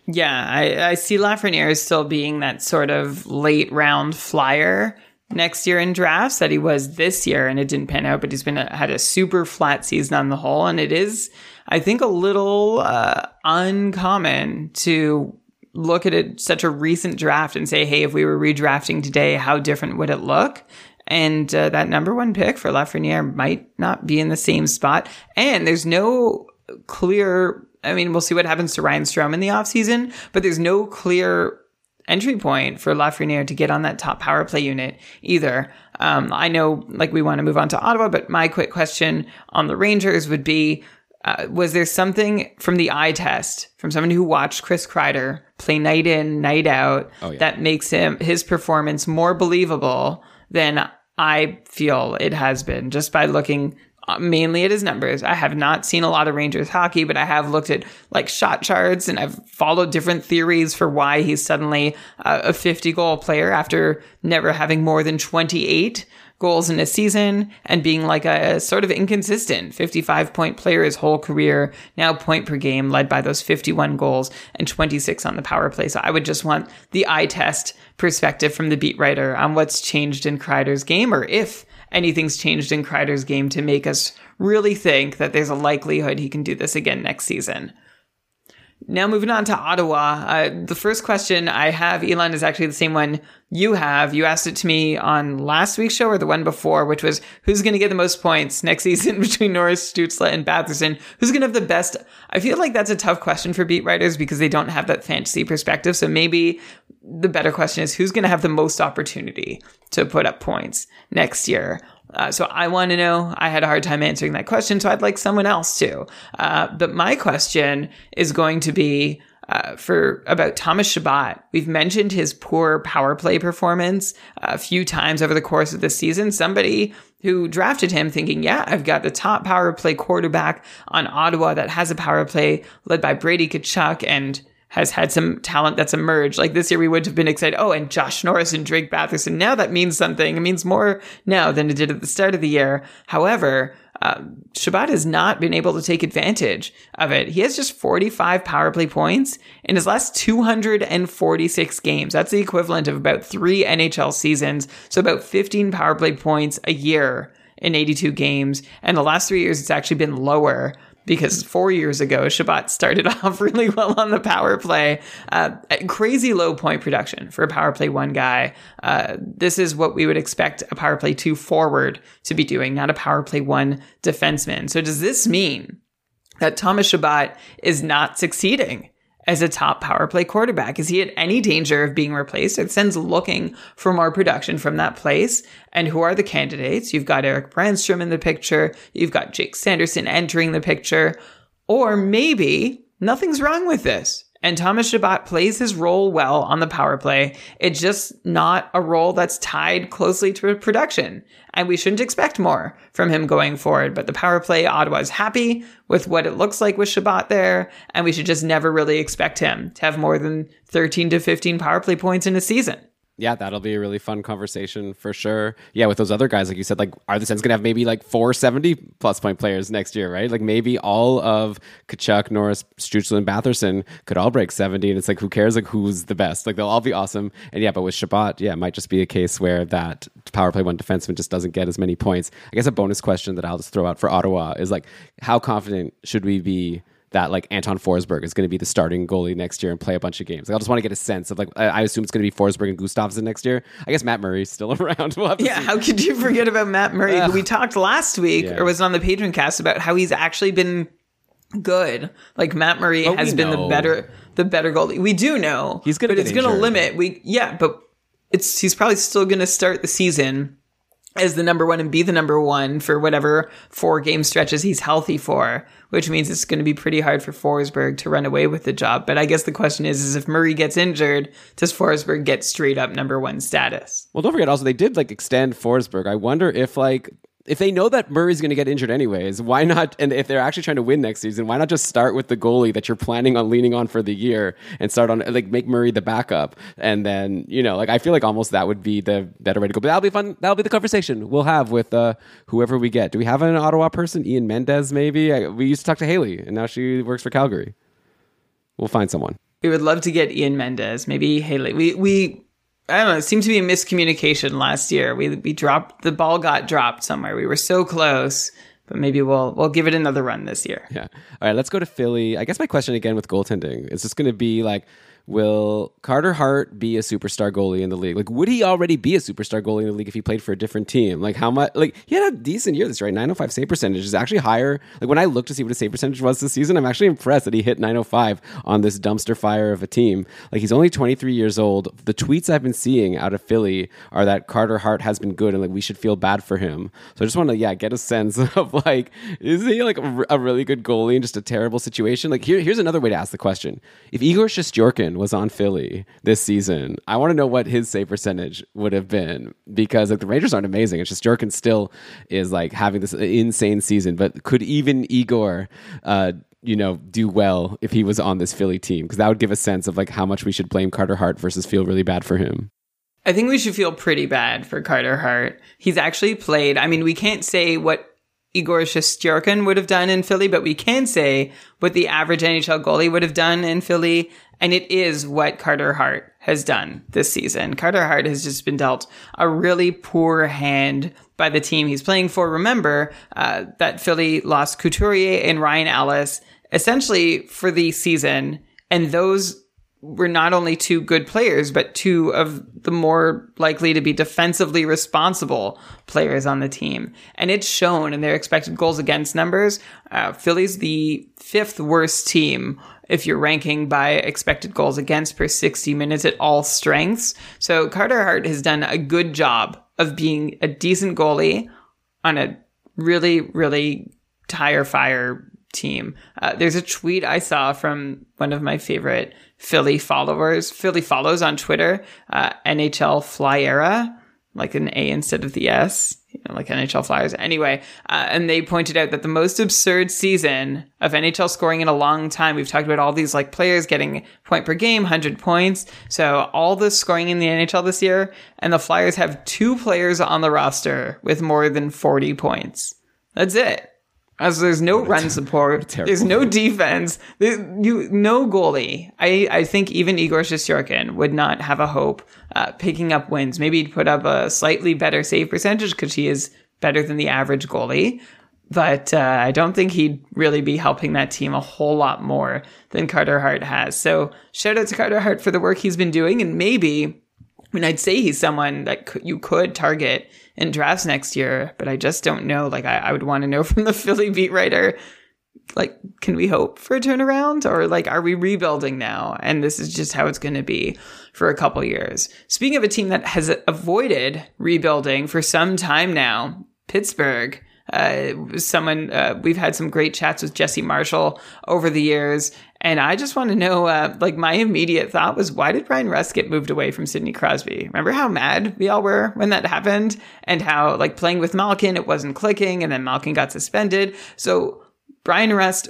Yeah, I, I see Lafreniere still being that sort of late round flyer next year in drafts that he was this year, and it didn't pan out. But he's been a, had a super flat season on the whole, and it is, I think, a little uh, uncommon to look at such a recent draft and say, hey, if we were redrafting today, how different would it look? And uh, that number one pick for Lafreniere might not be in the same spot. And there's no clear, I mean, we'll see what happens to Ryan Strome in the offseason, but there's no clear entry point for Lafreniere to get on that top power play unit either. Um, I know, like, we want to move on to Ottawa, but my quick question on the Rangers would be uh, was there something from the eye test from someone who watched Chris Kreider play night in, night out Oh, yeah. that makes him his performance more believable than I feel it has been just by looking mainly at his numbers. I have not seen a lot of Rangers hockey, but I have looked at like shot charts and I've followed different theories for why he's suddenly uh, a 50 goal player after never having more than 28 goals in a season and being like a sort of inconsistent 55 point player his whole career, now point per game, led by those 51 goals and 26 on the power play. So I would just want the eye test perspective from the beat writer on what's changed in Kreider's game or if anything's changed in Kreider's game to make us really think that there's a likelihood he can do this again next season. Now, moving on to Ottawa. Uh, the first question I have, Elon, is actually the same one you have. You asked it to me on last week's show or the one before, which was who's going to get the most points next season between Norris, Stutzle, and Batherson? Who's going to have the best? I feel like that's a tough question for beat writers because they don't have that fantasy perspective. So maybe the better question is who's going to have the most opportunity to put up points next year? Uh, so I want to know. I had a hard time answering that question, so I'd like someone else to. Uh, but my question is going to be uh, for about Thomas Chabot. We've mentioned his poor power play performance a few times over the course of the season. Somebody who drafted him thinking, yeah, I've got the top power play quarterback on Ottawa that has a power play led by Brady Tkachuk and has had some talent that's emerged. Like this year, we would have been excited. Oh, and Josh Norris and Drake Batherson. Now that means something. It means more now than it did at the start of the year. However, uh, Chabot has not been able to take advantage of it. He has just 45 power play points in his last 246 games. That's the equivalent of about three NHL seasons. So about 15 power play points a year in 82 games. And the last three years, it's actually been lower because four years ago, Chabot started off really well on the power play. Uh, crazy low point production for a power play one guy. Uh, this is what we would expect a power play two forward to be doing, not a power play one defenseman. So does this mean that Thomas Chabot is not succeeding? As a top power play quarterback? Is he at any danger of being replaced? It sends looking for more production from that place. And who are the candidates? You've got Erik Brännström in the picture. You've got Jake Sanderson entering the picture. Or maybe nothing's wrong with this. And Thomas Chabot plays his role well on the power play. It's just not a role that's tied closely to production. And we shouldn't expect more from him going forward. But the power play, Ottawa's happy with what it looks like with Chabot there. And we should just never really expect him to have more than 13 to 15 power play points in a season. Yeah, that'll be a really fun conversation for sure. Yeah, with those other guys, like you said, like are the Sens gonna have maybe like four 70 plus point players next year, right? Like maybe all of Tkachuk, Norris, Stützle, and Batherson could all break 70, and it's like who cares like who's the best? Like they'll all be awesome. And yeah, but with Chabot, yeah, it might just be a case where that power play one defenseman just doesn't get as many points. I guess a bonus question that I'll just throw out for Ottawa is like, how confident should we be that like Anton Forsberg is going to be the starting goalie next year and play a bunch of games. Like, I just want to get a sense of like I, assume it's going to be Forsberg and Gustavsson next year. I guess Matt Murray's still around. We'll have to Yeah, see. how could you forget about Matt Murray? who we talked last week, Yeah. or was it on the Patreon cast about how he's actually been good. Like Matt Murray oh, But has we been the better, the better goalie. We do know He's gonna but get it's going to limit. We yeah, but it's he's probably still going to start the season as the number one and be the number one for whatever four game stretches he's healthy for, which means it's going to be pretty hard for Forsberg to run away with the job. But I guess the question is, is if Murray gets injured, does Forsberg get straight up number one status? Well, don't forget also they did like extend Forsberg. I wonder if like if they know that Murray's going to get injured anyways, why not? And if they're actually trying to win next season, why not just start with the goalie that you're planning on leaning on for the year and start on like make Murray the backup, and then you know like I feel like almost that would be the better way to go. But that'll be fun. That'll be the conversation we'll have with uh, whoever we get. Do we have an Ottawa person? Ian Mendes, maybe. I, we used to talk to Hailey, and now she works for Calgary. We'll find someone. We would love to get Ian Mendes, maybe Hailey. We we I don't know. It seemed to be a miscommunication last year. We we dropped the ball got dropped somewhere. We were so close, but maybe we'll we'll give it another run this year. Yeah. All right, let's go to Philly. I guess my question again with goaltending is this going to be like, will Carter Hart be a superstar goalie in the league? Like, would he already be a superstar goalie in the league if he played for a different team? Like, how much? Like, he had a decent year this year, right? 905 save percentage is actually higher. Like, when I look to see what his save percentage was this season, I'm actually impressed that he hit 905 on this dumpster fire of a team. Like, he's only 23 years old. The tweets I've been seeing out of Philly are that Carter Hart has been good and like we should feel bad for him. So I just want to, yeah, get a sense of like, is he like a really good goalie in just a terrible situation? Like, here, here's another way to ask the question: If Igor Shesterkin was on Philly this season, I want to know what his save percentage would have been because like the Rangers aren't amazing. It's just Shesterkin still is like having this insane season, but could even Igor? Uh, you know, do well if he was on this Philly team because that would give a sense of like how much we should blame Carter Hart versus feel really bad for him. I think we should feel pretty bad for Carter Hart. He's actually played. I mean, we can't say what Igor Shesterkin would have done in Philly, but we can say what the average NHL goalie would have done in Philly, and it is what Carter Hart has done this season. Carter Hart has just been dealt a really poor hand by the team he's playing for. Remember uh, that Philly lost Couturier and Ryan Ellis essentially for the season, and those were not only two good players, but two of the more likely to be defensively responsible players on the team. And it's shown in their expected goals against numbers. Uh, Philly's the fifth worst team if you're ranking by expected goals against per 60 minutes at all strengths. So Carter Hart has done a good job of being a decent goalie on a really, really tire fire team. Uh, there's a tweet I saw from one of my favorite Philly followers. Philly follows on Twitter, uh, NHL Flyera, like an A instead of the S, you know, like NHL Flyers. Anyway, uh, and they pointed out that the most absurd season of NHL scoring in a long time. We've talked about all these like players getting point per game, hundred points. So all the scoring in the NHL this year, and the Flyers have two players on the roster with more than forty points. That's it. As there's no run support, there's no defense, there, you no goalie. I, I think even Igor Shesterkin would not have a hope uh, picking up wins. Maybe he'd put up a slightly better save percentage because he is better than the average goalie. But uh, I don't think he'd really be helping that team a whole lot more than Carter Hart has. So shout out to Carter Hart for the work he's been doing, and maybe I mean, I'd say he's someone that c- you could target in drafts next year, but I just don't know. Like, I, I would want to know from the Philly beat writer, like, can we hope for a turnaround or like, are we rebuilding now? And this is just how it's going to be for a couple years. Speaking of a team that has avoided rebuilding for some time now, Pittsburgh. Uh, someone uh, we've had some great chats with Jesse Marshall over the years, and I just want to know. Uh, like my immediate thought was, why did Bryan Rust get moved away from Sidney Crosby? Remember how mad we all were when that happened, and how like playing with Malkin it wasn't clicking, and then Malkin got suspended. So Bryan Rust,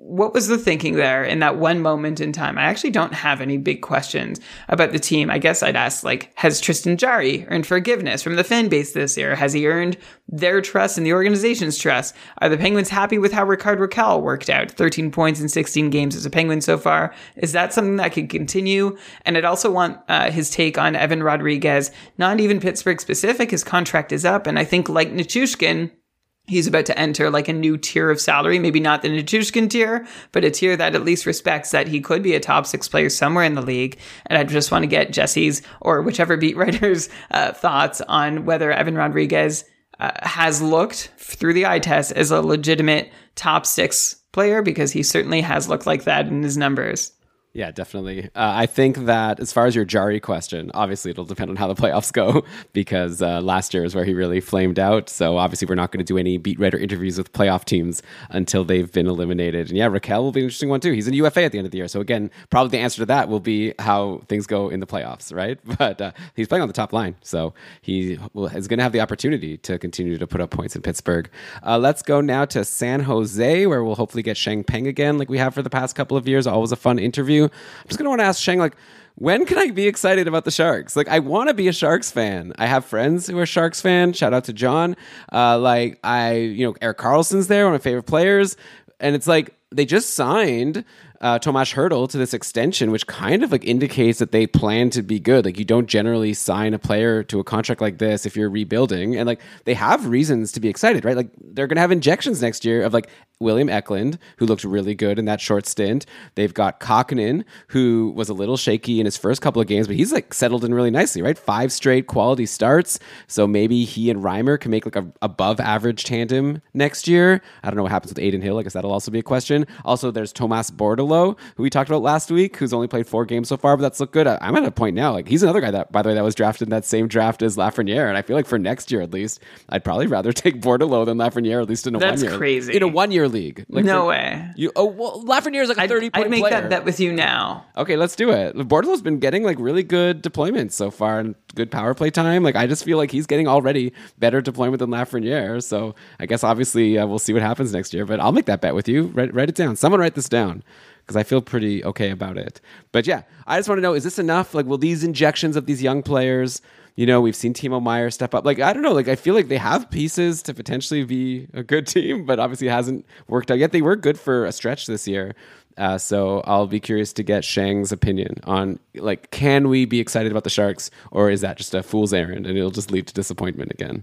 what was the thinking there in that one moment in time? I actually don't have any big questions about the team. I guess I'd ask, like, has Tristan Jarry earned forgiveness from the fan base this year? Has he earned their trust and the organization's trust? Are the Penguins happy with how Rickard Rakell worked out? 13 points in 16 games as a Penguin so far. Is that something that could continue? And I'd also want uh, his take on Evan Rodrigues, not even Pittsburgh specific. His contract is up. And I think, like Nichushkin, he's about to enter like a new tier of salary, maybe not the Nichushkin tier, but a tier that at least respects that he could be a top six player somewhere in the league. And I just want to get Jesse's or whichever beat writer's uh, thoughts on whether Evan Rodrigues uh, has looked through the eye test as a legitimate top six player because he certainly has looked like that in his numbers. Yeah, definitely. Uh, I think that as far as your Jarry question, obviously it'll depend on how the playoffs go because uh, last year is where he really flamed out. So obviously we're not going to do any beat writer interviews with playoff teams until they've been eliminated. And yeah, Rakell will be an interesting one too. He's an UFA at the end of the year. So again, probably the answer to that will be how things go in the playoffs, right? But uh, he's playing on the top line. So he will, is going to have the opportunity to continue to put up points in Pittsburgh. Uh, let's go now to San Jose where we'll hopefully get Sheng Peng again like we have for the past couple of years. Always a fun interview. I'm just gonna want to ask Sheng like, when can I be excited about the Sharks? Like, I want to be a Sharks fan. I have friends who are Sharks fan. Shout out to John. Uh, like, I, you know, Erik Karlsson's there, one of my favorite players, and it's like they just signed uh, Tomas Hertl to this extension, which kind of like indicates that they plan to be good. Like you don't generally sign a player to a contract like this if you're rebuilding, and like they have reasons to be excited, right? Like they're to have injections next year of like William Eklund, who looked really good in that short stint. They've got Kahkonen, who was a little shaky in his first couple of games, but he's like settled in really nicely, right? Five straight quality starts. So maybe he and Reimer can make like a above average tandem next year. I don't know what happens with Adin Hill. I guess that'll also be a question. Also, there's Tomas Bordeleau, who we talked about last week, who's only played four games so far, but that's looked good. I, am at a point now. Like he's another guy that, by the way, that was drafted in that same draft as Lafreniere. And I feel like for next year at least, I'd probably rather take Bordeleau than Lafreniere, at least in a That's one year. That's crazy. In a one year league. Like no for- way. You oh well, Lafreniere is like a I'd, thirty point I'd make player. that bet with you now. Okay, let's do it. Bordeleau's been getting like really good deployments so far and good power play time. Like I just feel like he's getting already better deployment than Lafreniere. So I guess obviously uh, we'll see what happens next year. But I'll make that bet with you. Write, write it down. Someone write this down because I feel pretty okay about it. But yeah, I just want to know: is this enough? Like, will these injections of these young players? You know, we've seen Timo Meier step up. Like, I don't know. Like, I feel like they have pieces to potentially be a good team, but obviously it hasn't worked out yet. They were good for a stretch this year. Uh, so I'll be curious to get Sheng's opinion on like, can we be excited about the Sharks, or is that just a fool's errand and it'll just lead to disappointment again?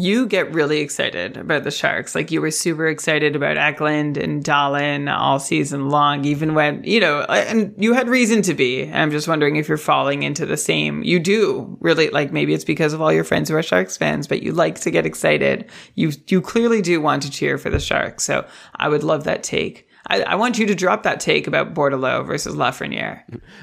You get really excited about the Sharks. Like you were super excited about Eklund and Dahlin all season long, even when, you know, and you had reason to be. And I'm just wondering if you're falling into the same. You do really like maybe it's because of all your friends who are Sharks fans, but you like to get excited. You you clearly do want to cheer for the Sharks. So I would love that take. I, I want you to drop that take about Bordeleau versus Lafreniere.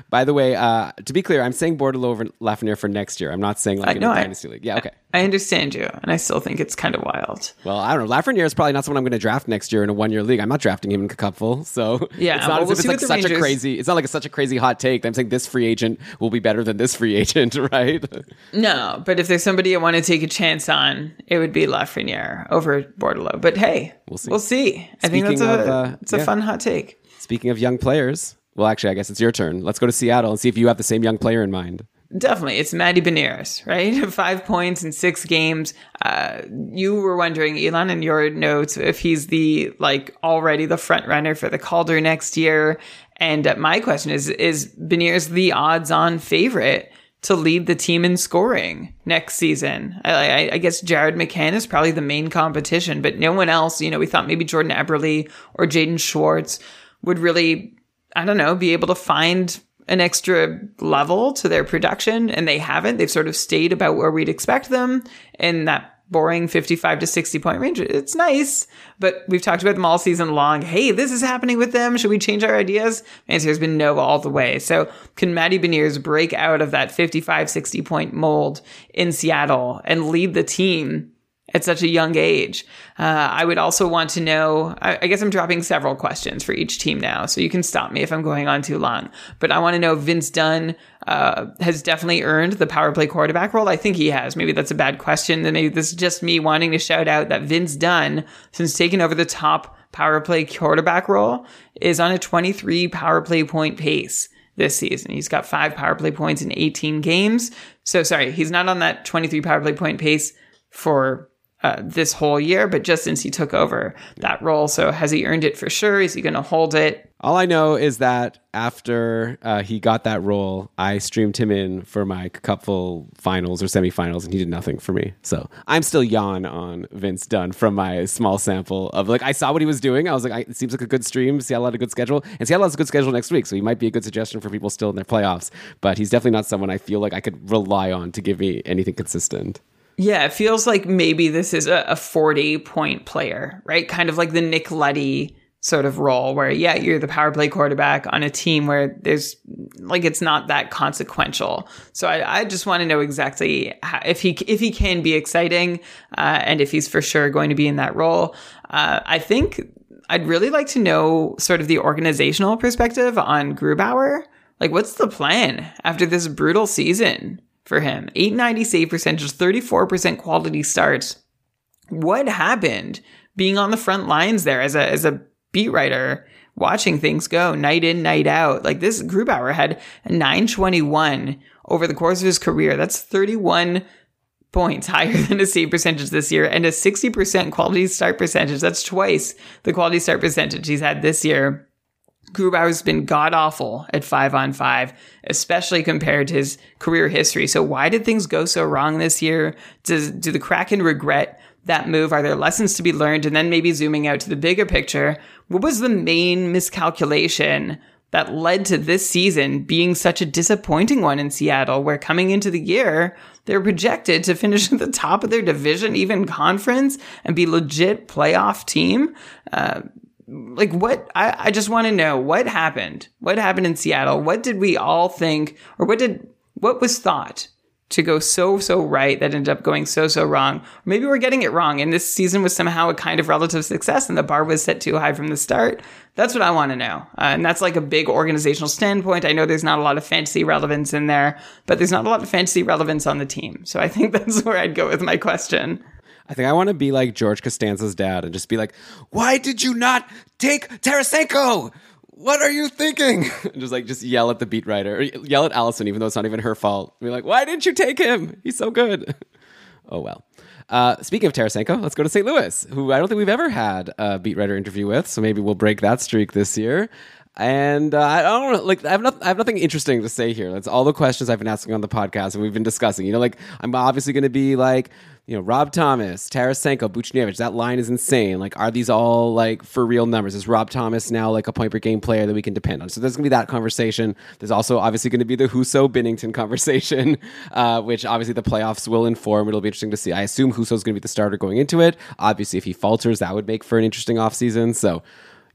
By the way, uh, to be clear, I'm saying Bordeleau over Lafreniere for next year. I'm not saying like in no, a I- dynasty league. Yeah, okay. I understand you, and I still think it's kind of wild. Well, I don't know. Lafreniere is probably not someone I'm going to draft next year in a one year league. I'm not drafting him in a cupful, so Yeah, it's not well, as we'll if it's like such a crazy. It's not like it's such a crazy hot take. I'm saying this free agent will be better than this free agent, right? No, but if there's somebody I want to take a chance on, it would be Lafreniere over Bordeleau. But hey, We'll see. We'll see. I think that's a of, uh, it's a yeah. Fun hot take. Speaking of young players, well, actually, I guess it's your turn. Let's go to Seattle and see if you have the same young player in mind. Definitely, it's Matty Beniers, right? Five points in six games. Uh, you were wondering, Elon, in your notes, if he's the like already the front runner for the Calder next year. And uh, my question is: Is Beniers the odds-on favorite to lead the team in scoring next season? I, I, I guess Jared McCann is probably the main competition, but no one else. You know, we thought maybe Jordan Eberle or Jaden Schwartz would really I don't know, be able to find an extra level to their production, and they haven't. They've sort of stayed about where we'd expect them and that boring 55 to 60 point range. It's nice, but we've talked about them all season long. Hey, this is happening with them. Should we change our ideas? answer has been no all the way. So can Matty Beniers break out of that 55, 60 point mold in Seattle and lead the team at such a young age. Uh, I would also want to know. I, I guess I'm dropping several questions for each team now, so you can stop me if I'm going on too long. But I want to know if Vince Dunn uh, has definitely earned the power play quarterback role. I think he has. Maybe that's a bad question. Then maybe this is just me wanting to shout out that Vince Dunn, since taking over the top power play quarterback role, is on a 23 power play point pace this season. He's got five power play points in 18 games. So sorry, he's not on that 23 power play point pace for uh, this whole year, but just since he took over that role. So has he earned it for sure? Is he going to hold it? All I know is that after uh, he got that role, I streamed him in for my couple finals or semifinals, and he did nothing for me. So I'm still yawn on Vince Dunn from my small sample of like I saw what he was doing. I was like, I, it seems like a good stream. Seattle had a good schedule, and Seattle has a good schedule next week, so he might be a good suggestion for people still in their playoffs. But he's definitely not someone I feel like I could rely on to give me anything consistent. Yeah, it feels like maybe this is a, a 40 point player, right? Kind of like the Nick Leddy sort of role where, yeah, you're the power play quarterback on a team where there's like it's not that consequential. So I, I just want to know exactly how, if he if he can be exciting uh, and if he's for sure going to be in that role. Uh, I think I'd really like to know sort of the organizational perspective on Grubauer. Like, what's the plan after this brutal season? For him. 890 save percentage, 34% quality starts. What happened being on the front lines there as a, as a beat writer, watching things go night in, night out? Like this Grubauer had 921 over the course of his career. That's 31 points higher than a save percentage this year and a 60% quality start percentage. That's twice the quality start percentage he's had this year. Grubauer's been god awful at five on five, especially compared to his career history. So why did things go so wrong this year? Does do the Kraken regret that move? Are there lessons to be learned? And then maybe zooming out to the bigger picture, what was the main miscalculation that led to this season being such a disappointing one in Seattle, where coming into the year, they're projected to finish at the top of their division, even conference, and be legit playoff team. Uh, like what I, I just want to know what happened? What happened in seattle? What did we all think or what did what was thought to go so so right that ended up going so so wrong? Maybe we're getting it wrong and this season was somehow a kind of relative success and the bar was set too high from the start. That's what i want to know. Uh, and that's like a big organizational standpoint. I know there's not a lot of fantasy relevance in there but there's not a lot of fantasy relevance on the team. So i think that's where i'd go with my question I think I want to be like George Costanza's dad and just be like, "Why did you not take Tarasenko? What are you thinking?" And just like just yell at the beat writer, or yell at Allison, even though it's not even her fault. Be like, "Why didn't you take him? He's so good." oh well. Uh, speaking of Tarasenko, let's go to St. Louis, who I don't think we've ever had a beat writer interview with. So maybe we'll break that streak this year. And uh, I don't know, like I have, I have nothing interesting to say here. That's all the questions I've been asking on the podcast and we've been discussing. You know, like I'm obviously going to be like, you know, Rob Thomas, Tarasenko, Buchnevich. That line is insane. Like, are these all like for real numbers? Is Rob Thomas now like a point per game player that we can depend on? So there's to be that conversation. There's also obviously to be the Husso Binnington conversation, uh, which obviously the playoffs will inform. It'll be interesting to see. I assume Husso's going to be the starter going into it. Obviously, if he falters, that would make for an interesting offseason. So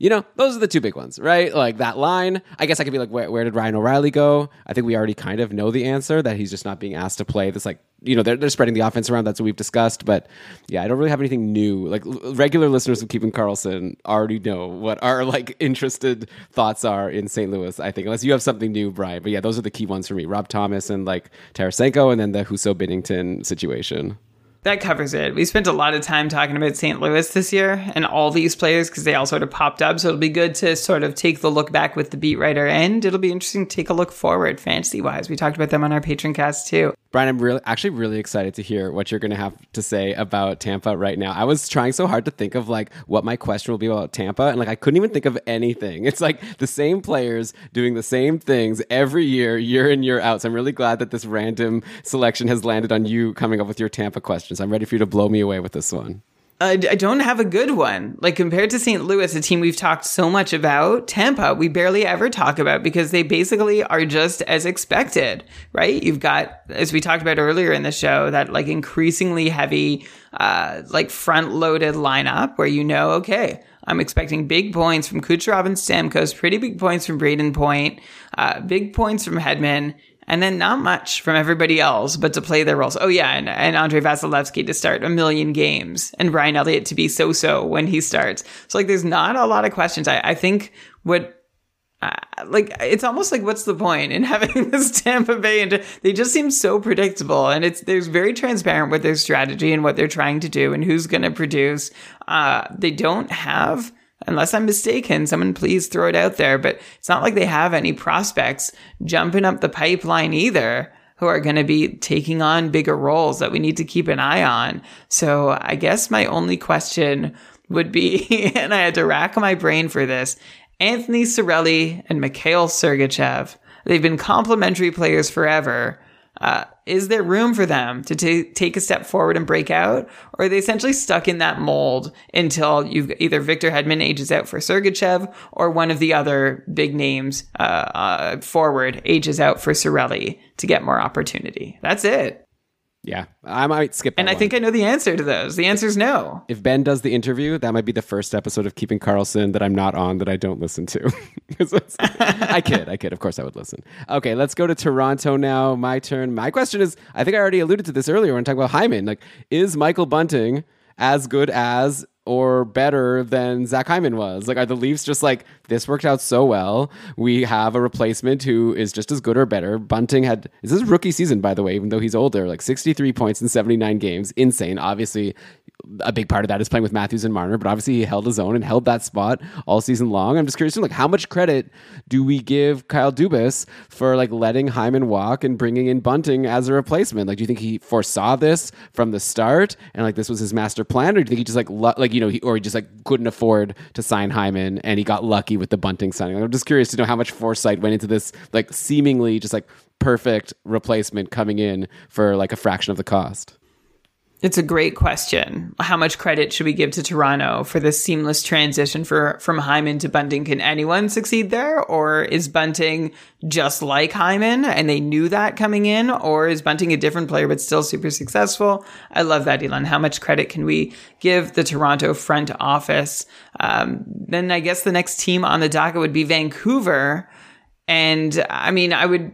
you know, those are the two big ones, right? Like that line. I guess I could be like, where, where, did Ryan O'Reilly go? I think we already kind of know the answer that he's just not being asked to play this, like, you know, they're, they're spreading the offense around. That's what we've discussed. But yeah, I don't really have anything new. Like regular listeners of Keeping Karlsson already know what our like interested thoughts are in St. Louis, I think, unless you have something new, Brian. But yeah, those are the key ones for me Rob Thomas and like Tarasenko and then the Husso Binnington situation that covers it. We spent a lot of time talking about St. Louis this year and all these players because they all sort of popped up. So it'll be good to sort of take the look back with the beat writer, and it'll be interesting to take a look forward fantasy wise. We talked about them on our Patreon cast too. Brian, I'm really actually really excited to hear what you're going to have to say about Tampa right now. I was trying so hard to think of like what my question will be about Tampa, and like I couldn't even think of anything. It's like the same players doing the same things every year, year in year out. So I'm really glad that this random selection has landed on you coming up with your Tampa questions. I'm ready for you to blow me away with this one. I don't have a good one. Like compared to St. Louis, a team we've talked so much about, Tampa, we barely ever talk about because they basically are just as expected, right? You've got, as we talked about earlier in the show, that like increasingly heavy, uh, like front loaded lineup where you know, okay, I'm expecting big points from Kucherov and Stamkos, pretty big points from Brayden Point, uh, big points from Hedman, and then not much from everybody else, but to play their roles. Oh yeah, and, and Andrei Vasilevskiy to start a million games, and Brian Elliott to be so-so when he starts. So like, there's not a lot of questions. I, I think what uh, like it's almost like what's the point in having this Tampa Bay and they just seem so predictable and it's there's very transparent with their strategy and what they're trying to do and who's going to produce. Uh, they don't have unless I'm mistaken, someone please throw it out there. But it's not like they have any prospects jumping up the pipeline either who are going to be taking on bigger roles that we need to keep an eye on. So I guess my only question would be, and I had to rack my brain for this, Anthony Cirelli and Mikhail Sergachev. They've been complementary players forever. Uh, is there room for them to t- take a step forward and break out? Or are they essentially stuck in that mold until you've either Victor Hedman ages out for Sergachev or one of the other big names uh, uh, forward ages out for Cirelli to get more opportunity? That's it. Yeah, I might skip. And I one. think I know the answer to those. The answer is no. if Ben does the interview, that might be the first episode of Keeping Karlsson that I'm not on that I don't listen to. I kid, I kid. Of course, I would listen. Okay, let's go to Toronto now. My turn. My question is: I think I already alluded to this earlier when talking about Hyman. Like, is Michael Bunting as good as or better than Zach Hyman was? Like, are the Leafs just like this worked out so well? We have a replacement who is just as good or better. Bunting had this is rookie season, by the way, even though he's older, like 63 points in 79 games, insane. Obviously, a big part of that is playing with Matthews and Marner, but obviously he held his own and held that spot all season long. I'm just curious, like, how much credit do we give Kyle Dubas for like letting Hyman walk and bringing in Bunting as a replacement? Like, do you think he foresaw this from the start and like this was his master plan, or do you think he just like lu- like you know, he, or he just like couldn't afford to sign Hyman and he got lucky with the Bunting signing? Like, I'm just curious to know how much foresight went into this like seemingly just like perfect replacement coming in for like a fraction of the cost. It's a great question. How much credit should we give to Toronto for this seamless transition for from Hyman to Bunting? Can anyone succeed there, or is Bunting just like Hyman and they knew that coming in, or is Bunting a different player but still super successful? I love that, Elon. How much credit can we give the Toronto front office? Um, then I guess the next team on the docket would be Vancouver, and I mean, I would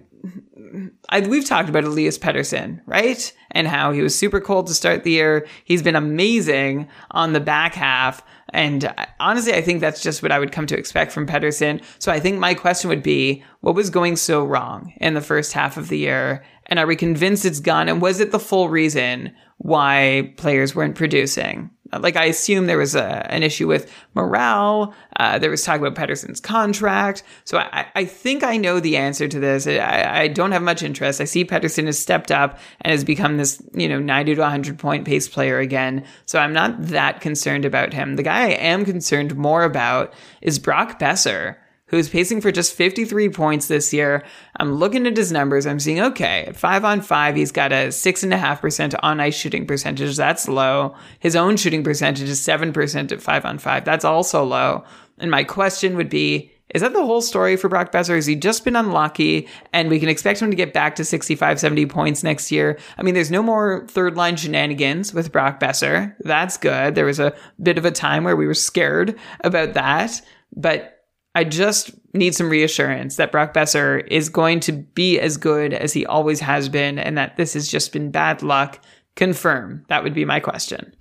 I, we've talked about Elias Pettersson, right? And how he was super cold to start the year. He's been amazing on the back half. And honestly, I think that's just what I would come to expect from Pettersson. So I think my question would be, what was going so wrong in the first half of the year? And are we convinced it's gone? And was it the full reason why players weren't producing? Like I assume there was a, an issue with morale. Uh, there was talk about Pettersson's contract. So I, I think I know the answer to this. I, I don't have much interest. I see Pedersen has stepped up and has become this, you know, 90 to 100 point pace player again. So I'm not that concerned about him. The guy I am concerned more about is Brock Boeser who's pacing for just 53 points this year. I'm looking at his numbers. I'm seeing, okay, at five on five, he's got a six and a half percent on ice shooting percentage. That's low. His own shooting percentage is 7% at five on five. That's also low. And my question would be, is that the whole story for Brock Boeser? Has he just been unlucky and we can expect him to get back to 65, 70 points next year? I mean, there's no more third line shenanigans with Brock Boeser. That's good. There was a bit of a time where we were scared about that, but I just need some reassurance that Brock Boeser is going to be as good as he always has been and that this has just been bad luck. Confirm. That would be my question.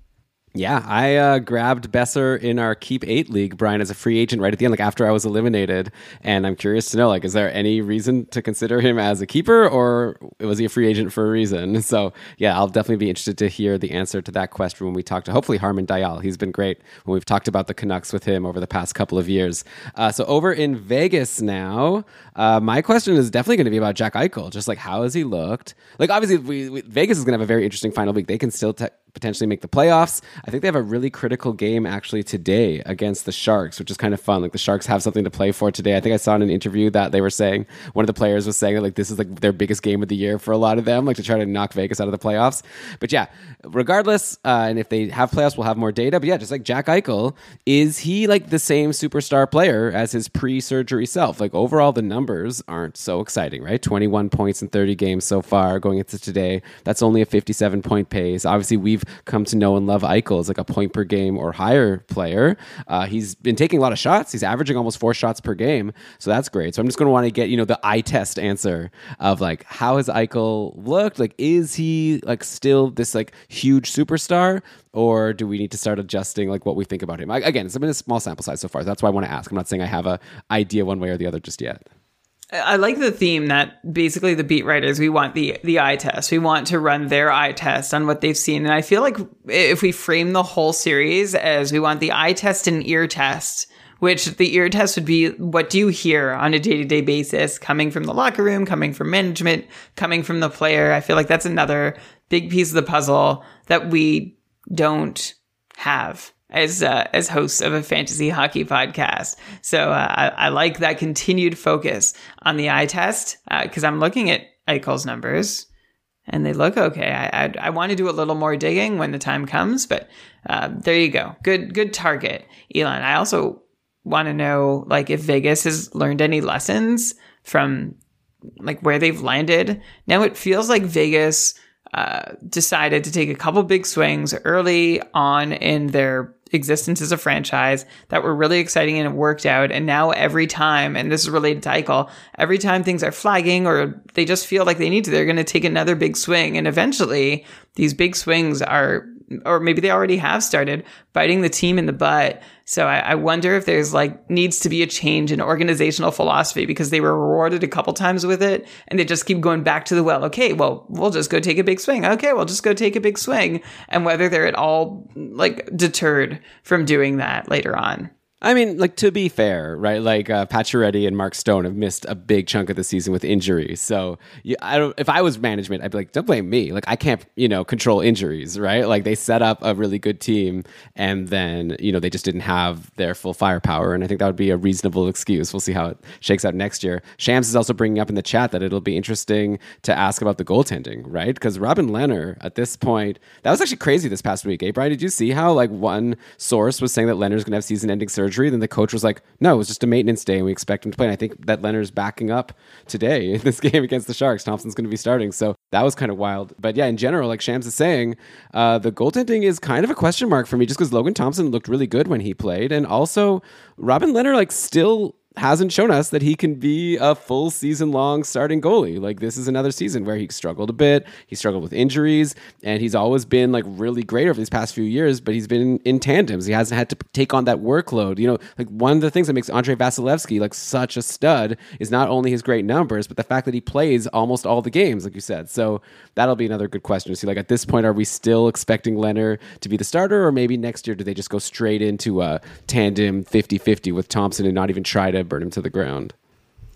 Yeah, I uh, grabbed Boeser in our Keep Eight league, Brian, as a free agent right at the end, like after I was eliminated. And I'm curious to know, like, is there any reason to consider him as a keeper, or was he a free agent for a reason? So, yeah, I'll definitely be interested to hear the answer to that question when we talk to hopefully Harman Dayal. He's been great when we've talked about the Canucks with him over the past couple of years. Uh, so, over in Vegas now, uh, my question is definitely going to be about Jack Eichel. Just like, how has he looked? Like, obviously, we, we, Vegas is going to have a very interesting final week. They can still te- potentially make the playoffs. I think they have a really critical game actually today against the Sharks, which is kind of fun. Like the Sharks have something to play for today. I think I saw in an interview that they were saying one of the players was saying that like this is like their biggest game of the year for a lot of them, like to try to knock Vegas out of the playoffs. But yeah, regardless, uh, and if they have playoffs, we'll have more data. But yeah, just like Jack Eichel, is he like the same superstar player as his pre-surgery self? Like overall, the numbers aren't so exciting, right? Twenty-one points in thirty games so far going into today. That's only a fifty-seven point pace. Obviously, we've come to know and love Eichel as like a point per game or higher player. Uh, he's been taking a lot of shots. He's averaging almost four shots per game, so that's great. So I'm just going to want to get you know the eye test answer of like how has Eichel looked? Like is he like still this like huge superstar? Or do we need to start adjusting like what we think about him? I, again, it's been a small sample size so far. So that's why I want to ask. I'm not saying I have a idea one way or the other just yet. I like the theme that basically the beat writers we want the the eye test. We want to run their eye test on what they've seen, and I feel like if we frame the whole series as we want the eye test and ear test, which the ear test would be what do you hear on a day to day basis coming from the locker room, coming from management, coming from the player. I feel like that's another big piece of the puzzle that we don't have as uh, as hosts of a fantasy hockey podcast. So uh, I, I, like that continued focus on the eye test because uh, I'm looking at Eichel's numbers and they look okay. I I, I want to do a little more digging when the time comes, but uh, there you go. Good good target, Elon. I also want to know like if Vegas has learned any lessons from like where they've landed. Now it feels like Vegas uh, decided to take a couple big swings early on in their existence as a franchise that were really exciting and it worked out. And now every time, and this is related to Eichel, every time things are flagging or they just feel like they need to, they're going to take another big swing. And eventually these big swings are or maybe they already have started biting the team in the butt. So I, I, wonder if there's like needs to be a change in organizational philosophy because they were rewarded a couple times with it and they just keep going back to the well. Okay, well, we'll just go take a big swing. Okay, we'll just go take a big swing. And whether they're at all like deterred from doing that later on. I mean, like to be fair, right? Like uh, Pacioretty and Mark Stone have missed a big chunk of the season with injuries. So, you, I don't. If I was management, I'd be like, don't blame me. Like I can't, you know, control injuries, right? Like they set up a really good team, and then you know they just didn't have their full firepower. And I think that would be a reasonable excuse. We'll see how it shakes out next year. Shams is also bringing up in the chat that it'll be interesting to ask about the goaltending, right? Because Robin Lehner at this point, that was actually crazy this past week. Eh, Brian? Did you see how like one source was saying that Lehner's going to have season-ending surgery? Surgery. Then the coach was like, no, it was just a maintenance day and we expect him to play. And I think that Lehner's backing up today in this game against the Sharks. Thompson's going to be starting. So that was kind of wild. But yeah, in general, like Shams is saying, uh, the goaltending is kind of a question mark for me just because Logan Thompson looked really good when he played. And also, Robin Lehner, like, still hasn't shown us that he can be a full season long starting goalie. Like this is another season where he struggled a bit. He struggled with injuries, and he's always been like really great over these past few years. But he's been in tandems. He hasn't had to take on that workload. You know, like one of the things that makes Andrei Vasilevskiy like such a stud is not only his great numbers, but the fact that he plays almost all the games, like you said. So that'll be another good question to see. Like at this point, are we still expecting Lehner to be the starter, or maybe next year do they just go straight into a tandem 50-50 with Thompson and not even try to burn him to the ground.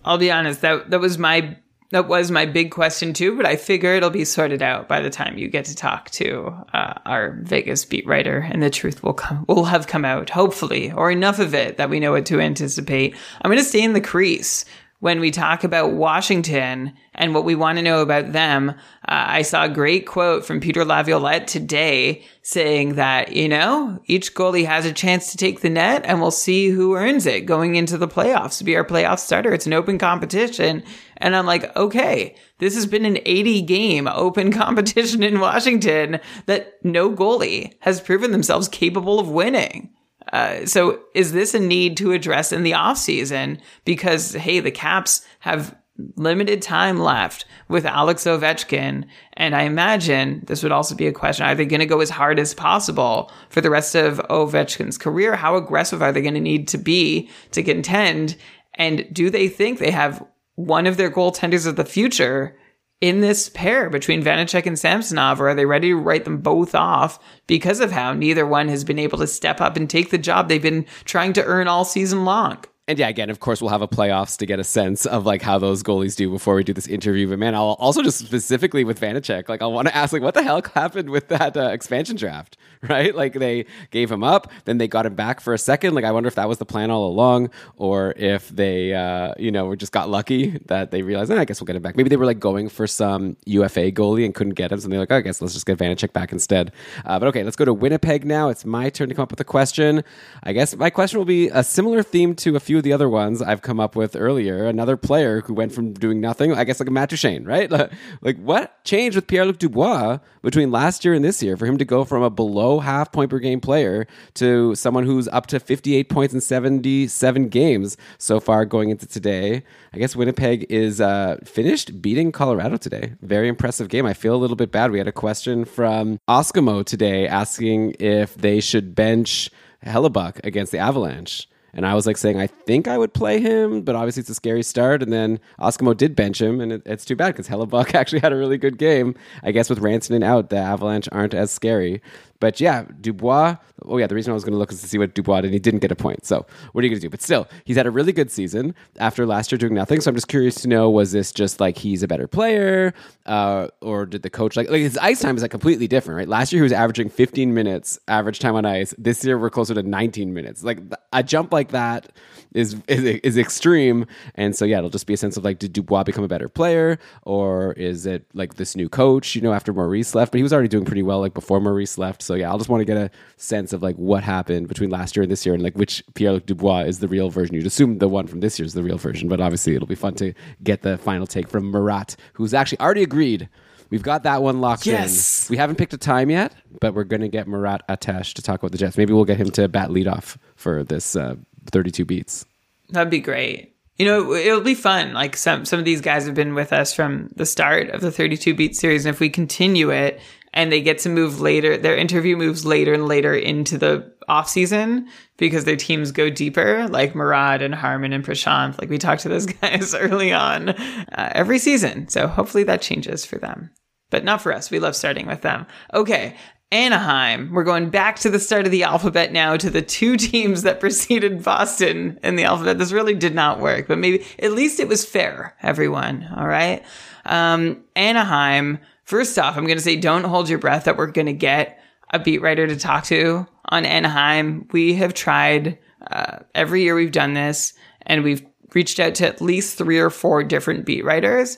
I'll be honest that that was my that was my big question too, but I figure it'll be sorted out by the time you get to talk to uh, our Vegas beat writer, and the truth will come will have come out hopefully, or enough of it that we know what to anticipate. I'm going to stay in the crease when we talk about Washington and what we want to know about them. Uh, I saw a great quote from Peter Laviolette today saying that, you know, each goalie has a chance to take the net and we'll see who earns it going into the playoffs to be our playoff starter. It's an open competition. And I'm like, okay, this has been an 80 game open competition in Washington that no goalie has proven themselves capable of winning. Uh, so is this a need to address in the off season? Because hey, the Caps have limited time left with Alex Ovechkin, and I imagine this would also be a question: Are they going to go as hard as possible for the rest of Ovechkin's career? How aggressive are they going to need to be to contend? And do they think they have one of their goaltenders of the future in this pair between Vanecek and Samsonov, or are they ready to write them both off because of how neither one has been able to step up and take the job they've been trying to earn all season long? And yeah, again, of course, we'll have a playoffs to get a sense of like how those goalies do before we do this interview. But man, I'll also just specifically with Vanecek, like I want to ask, like, what the hell happened with that uh, expansion draft, right? Like they gave him up, then they got him back for a second. Like I wonder if that was the plan all along, or if they, uh, you know, just got lucky that they realized, eh, I guess we'll get him back. Maybe they were like going for some UFA goalie and couldn't get him, so they're like, oh, I guess let's just get Vanecek back instead. Uh, but okay, let's go to Winnipeg now. It's my turn to come up with a question. I guess my question will be a similar theme to a few of the other ones I've come up with earlier. Another player who went from doing nothing, I guess like a Matt Duchene, right? like what changed with Pierre Luc Dubois between last year and this year for him to go from a below half point per game player to someone who's up to 58 points in 77 games so far going into today? I guess Winnipeg is uh, finished beating Colorado today. Very impressive game. I feel a little bit bad. We had a question from Oskimo today asking if they should bench Hellebuyck against the Avalanche. And I was like saying, I think I would play him, but obviously it's a scary start. And then Eskimo did bench him, and it, it's too bad because Hellebuyck actually had a really good game. I guess with Rantanen out, the Avalanche aren't as scary. But yeah, Dubois. Oh yeah, the reason I was going to look is to see what Dubois did. He didn't get a point. So what are you going to do? But still, he's had a really good season after last year doing nothing. So I'm just curious to know: was this just like he's a better player, uh, or did the coach like like his ice time is like completely different, right? Last year he was averaging 15 minutes average time on ice. This year we're closer to 19 minutes. Like a jump like that is is, is extreme. And so yeah, it'll just be a sense of like, did Dubois become a better player, or is it like this new coach? You know, after Maurice left, but he was already doing pretty well like before Maurice left. So yeah, I'll just want to get a sense of like what happened between last year and this year, and like which Pierre Luc Dubois is the real version. You'd assume the one from this year is the real version, but obviously it'll be fun to get the final take from Murat, who's actually already agreed. We've got that one locked Yes. in. We haven't picked a time yet, but we're going to get Murat Ates to talk about the Jets. Maybe we'll get him to bat leadoff for this uh, 32 beats. That'd be great. You know, it'll be fun. Like some some of these guys have been with us from the start of the 32 beat series, and if we continue it and they get to move later, their interview moves later and later into the off season because their teams go deeper, like Murat and Harman and Prashanth. Like we talked to those guys early on uh, every season. So hopefully that changes for them, but not for us. We love starting with them. Okay. Anaheim. We're going back to the start of the alphabet now to the two teams that preceded Boston in the alphabet. This really did not work, but maybe at least it was fair, everyone. All right. Um, Anaheim. First off, I'm going to say don't hold your breath that we're going to get a beat writer to talk to on Anaheim. We have tried uh, every year we've done this and we've reached out to at least three or four different beat writers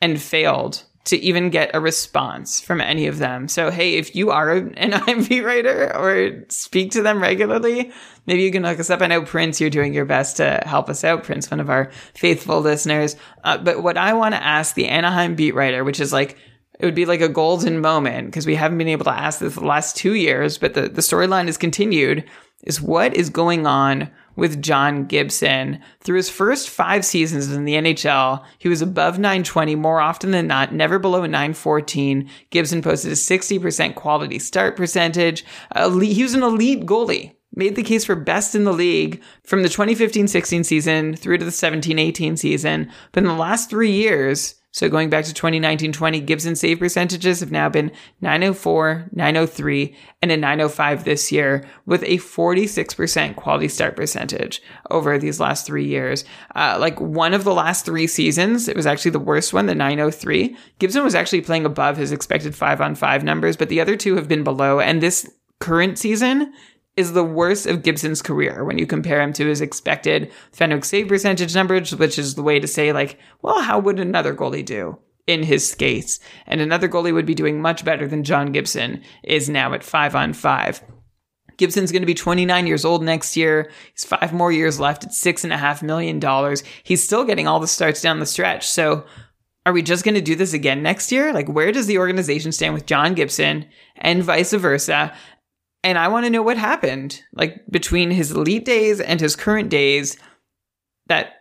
and failed to even get a response from any of them. So, hey, if you are an IMV writer or speak to them regularly, maybe you can look us up. I know Prince, you're doing your best to help us out. Prince, one of our faithful listeners. Uh, but what I want to ask the Anaheim beat writer, which is like, it would be like a golden moment because we haven't been able to ask this the last two years, but the, the storyline has continued is what is going on with John Gibson. Through his first five seasons in the NHL, he was above 920 more often than not, never below 914. Gibson posted a 60% quality start percentage. He was an elite goalie. Made the case for best in the league from the 2015 16 season through to the 17 18 season. But in the last three years, so going back to 2019-20, Gibson save percentages have now been 904, 903, and a 905 this year with a 46% quality start percentage over these last three years. Uh, like one of the last three seasons, it was actually the worst one, the 903. Gibson was actually playing above his expected five on five numbers, but the other two have been below. And this current season, is the worst of Gibson's career when you compare him to his expected Fenwick save percentage numbers, which is the way to say like, well, how would another goalie do in his skates? And another goalie would be doing much better than John Gibson is now at five on five. Gibson's going to be 29 years old next year. He's five more years left at six and a half million dollars. He's still getting all the starts down the stretch. So are we just going to do this again next year? Like, where does the organization stand with John Gibson and vice versa? And I want to know what happened, like between his elite days and his current days that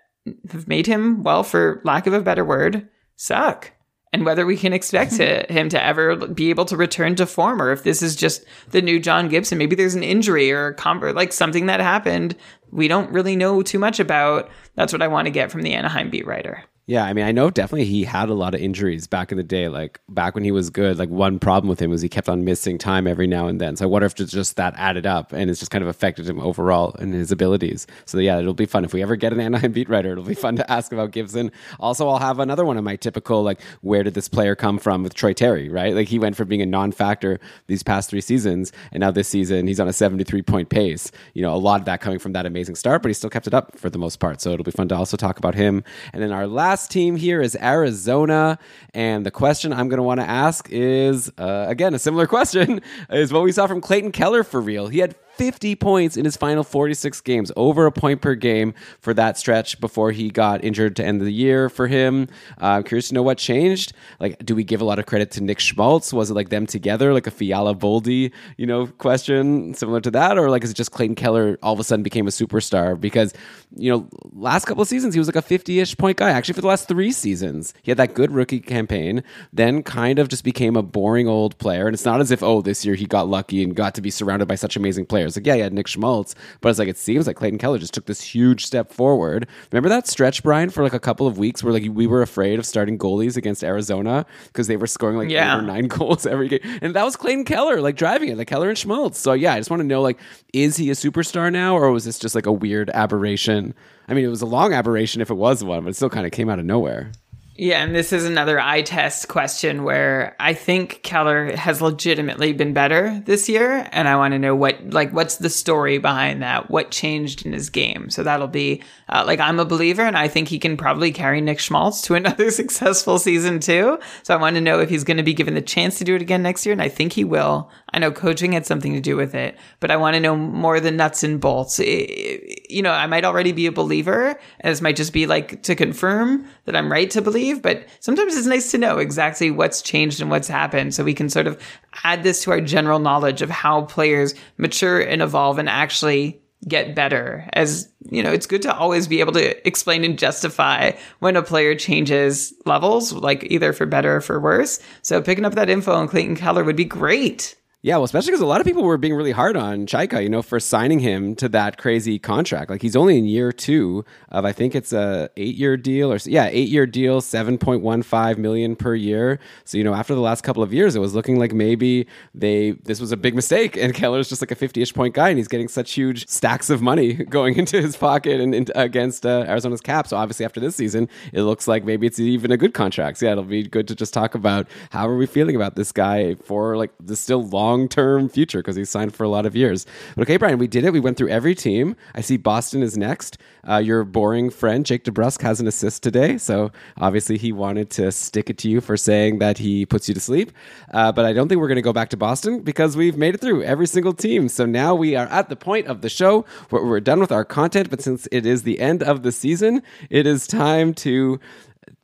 have made him, well, for lack of a better word, suck. And whether we can expect to, him to ever be able to return to form, or if this is just the new John Gibson. Maybe there's an injury or a com- like something that happened we don't really know too much about. That's what I want to get from the Anaheim beat writer. Yeah, I mean, I know definitely he had a lot of injuries back in the day. Like back when he was good, like one problem with him was he kept on missing time every now and then. So I wonder if it's just that added up and it's just kind of affected him overall in his abilities. So yeah, it'll be fun if we ever get an Anaheim beat writer. It'll be fun to ask about Gibson. Also, I'll have another one of my typical like, where did this player come from with Troy Terry? Right, like he went from being a non-factor these past three seasons, and now this season he's on a seventy-three point pace. You know, a lot of that coming from that amazing start, but he still kept it up for the most part. So it'll be fun to also talk about him. And then our last team here is Arizona. And the question I'm going to want to ask is, uh, again, a similar question, is what we saw from Clayton Keller for real. He had 50 points in his final 46 games, over a point per game for that stretch before he got injured to end the year for him. Uh, I'm curious to know what changed. Like, do we give a lot of credit to Nick Schmaltz? Was it like them together, like a Fiala Voldy, you know, question similar to that? Or like, is it just Clayton Keller all of a sudden became a superstar? Because, you know, last couple of seasons, he was like a 50 ish point guy. Actually, for the last three seasons, he had that good rookie campaign, then kind of just became a boring old player. And it's not as if, oh, this year he got lucky and got to be surrounded by such amazing players players. Like, yeah, you had Nick Schmaltz, but it's like it seems like Clayton Keller just took this huge step forward. Remember that stretch, Brian, for like a couple of weeks where like we were afraid of starting goalies against Arizona because they were scoring like Yeah. eight or nine goals every game, and that was Clayton Keller like driving it, like Keller and Schmaltz. So yeah, I just want to know like, is he a superstar now, or was this just like a weird aberration? I mean, it was a long aberration if it was one, but it still kind of came out of nowhere. Yeah, and this is another eye test question where I think Keller has legitimately been better this year, and I want to know what like what's the story behind that? What changed in his game? So that'll be uh, like I'm a believer, and I think he can probably carry Nick Schmaltz to another successful season too. So I want to know if he's going to be given the chance to do it again next year, and I think he will. I know coaching had something to do with it, but I want to know more the nuts and bolts. I- you know, I might already be a believer, and this might just be like to confirm that I'm right to believe, but sometimes it's nice to know exactly what's changed and what's happened. So we can sort of add this to our general knowledge of how players mature and evolve and actually get better. As you know it's good to always be able to explain and justify when a player changes levels like either for better or for worse. So picking up that info on clayton keller would be great Yeah, well, especially because a lot of people were being really hard on Chayka, you know, for signing him to that crazy contract. Like he's only in year two of, I think it's a eight year deal or yeah, eight year deal, seven point one five million per year. So you know, after the last couple of years, it was looking like maybe they this was a big mistake, and Keller's just like a fifty ish point guy, and he's getting such huge stacks of money going into his pocket and, into against uh, Arizona's cap. So obviously, after this season, it looks like maybe it's even a good contract. So yeah, it'll be good to just talk about how are we feeling about this guy for like the still long term future because he's signed for a lot of years. But okay, Brian, we did it. We went through every team. I see Boston is next. Uh, your boring friend Jake DeBrusk has an assist today, so obviously he wanted to stick it to you for saying that he puts you to sleep. Uh, but I don't think we're going to go back to Boston because we've made it through every single team. So now we are at the point of the show where we're done with our content. But since it is the end of the season, it is time to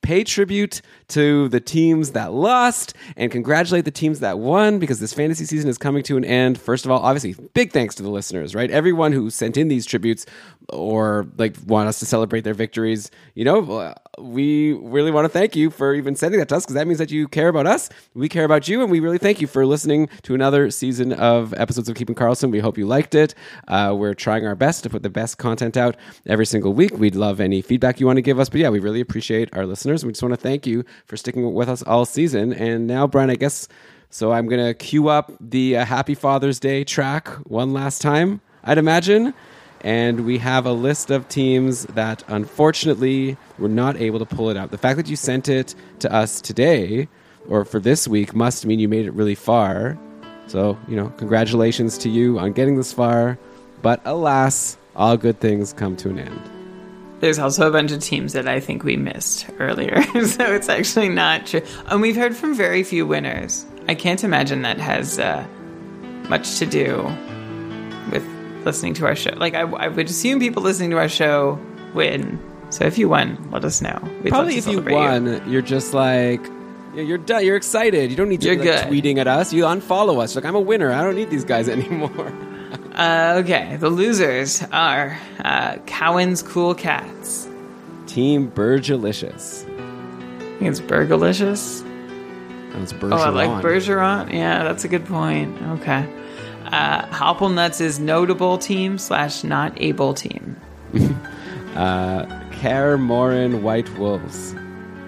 pay tribute to the teams that lost and congratulate the teams that won because this fantasy season is coming to an end. First of all, obviously, big thanks to the listeners, right? Everyone who sent in these tributes or like want us to celebrate their victories, you know, we really want to thank you for even sending that to us because that means that you care about us. We care about you, and we really thank you for listening to another season of episodes of Keeping Karlsson. We hope you liked it. Uh, we're trying our best to put the best content out every single week. We'd love any feedback you want to give us, but yeah, we really appreciate our listeners. We just want to thank you for sticking with us all season. And now, Brian, I guess so. I'm gonna cue up the uh, Happy Father's Day track one last time. I'd imagine. And we have a list of teams that unfortunately were not able to pull it out. The fact that you sent it to us today or for this week must mean you made it really far. So, you know, congratulations to you on getting this far. But alas, all good things come to an end. There's also a bunch of teams that I think we missed earlier, so it's actually not true. And we've heard from very few winners. I can't imagine that has uh, much to do with listening to our show. Like, I, I would assume people listening to our show win. So if you won, let us know. We'd Probably if you won, you're just like you're done. You're excited. You don't need to You're be like, tweeting at us. You unfollow us. Like I'm a winner. I don't need these guys anymore. Uh, okay, the losers are uh, Cowan's Cool Cats. Team Burgelicious. I think it's Burgalicious. That was Oh, I like Bergeron. Bergeron. Yeah, that's a good point. Okay. Uh, is notable team slash not able team. Care Morin White Wolves.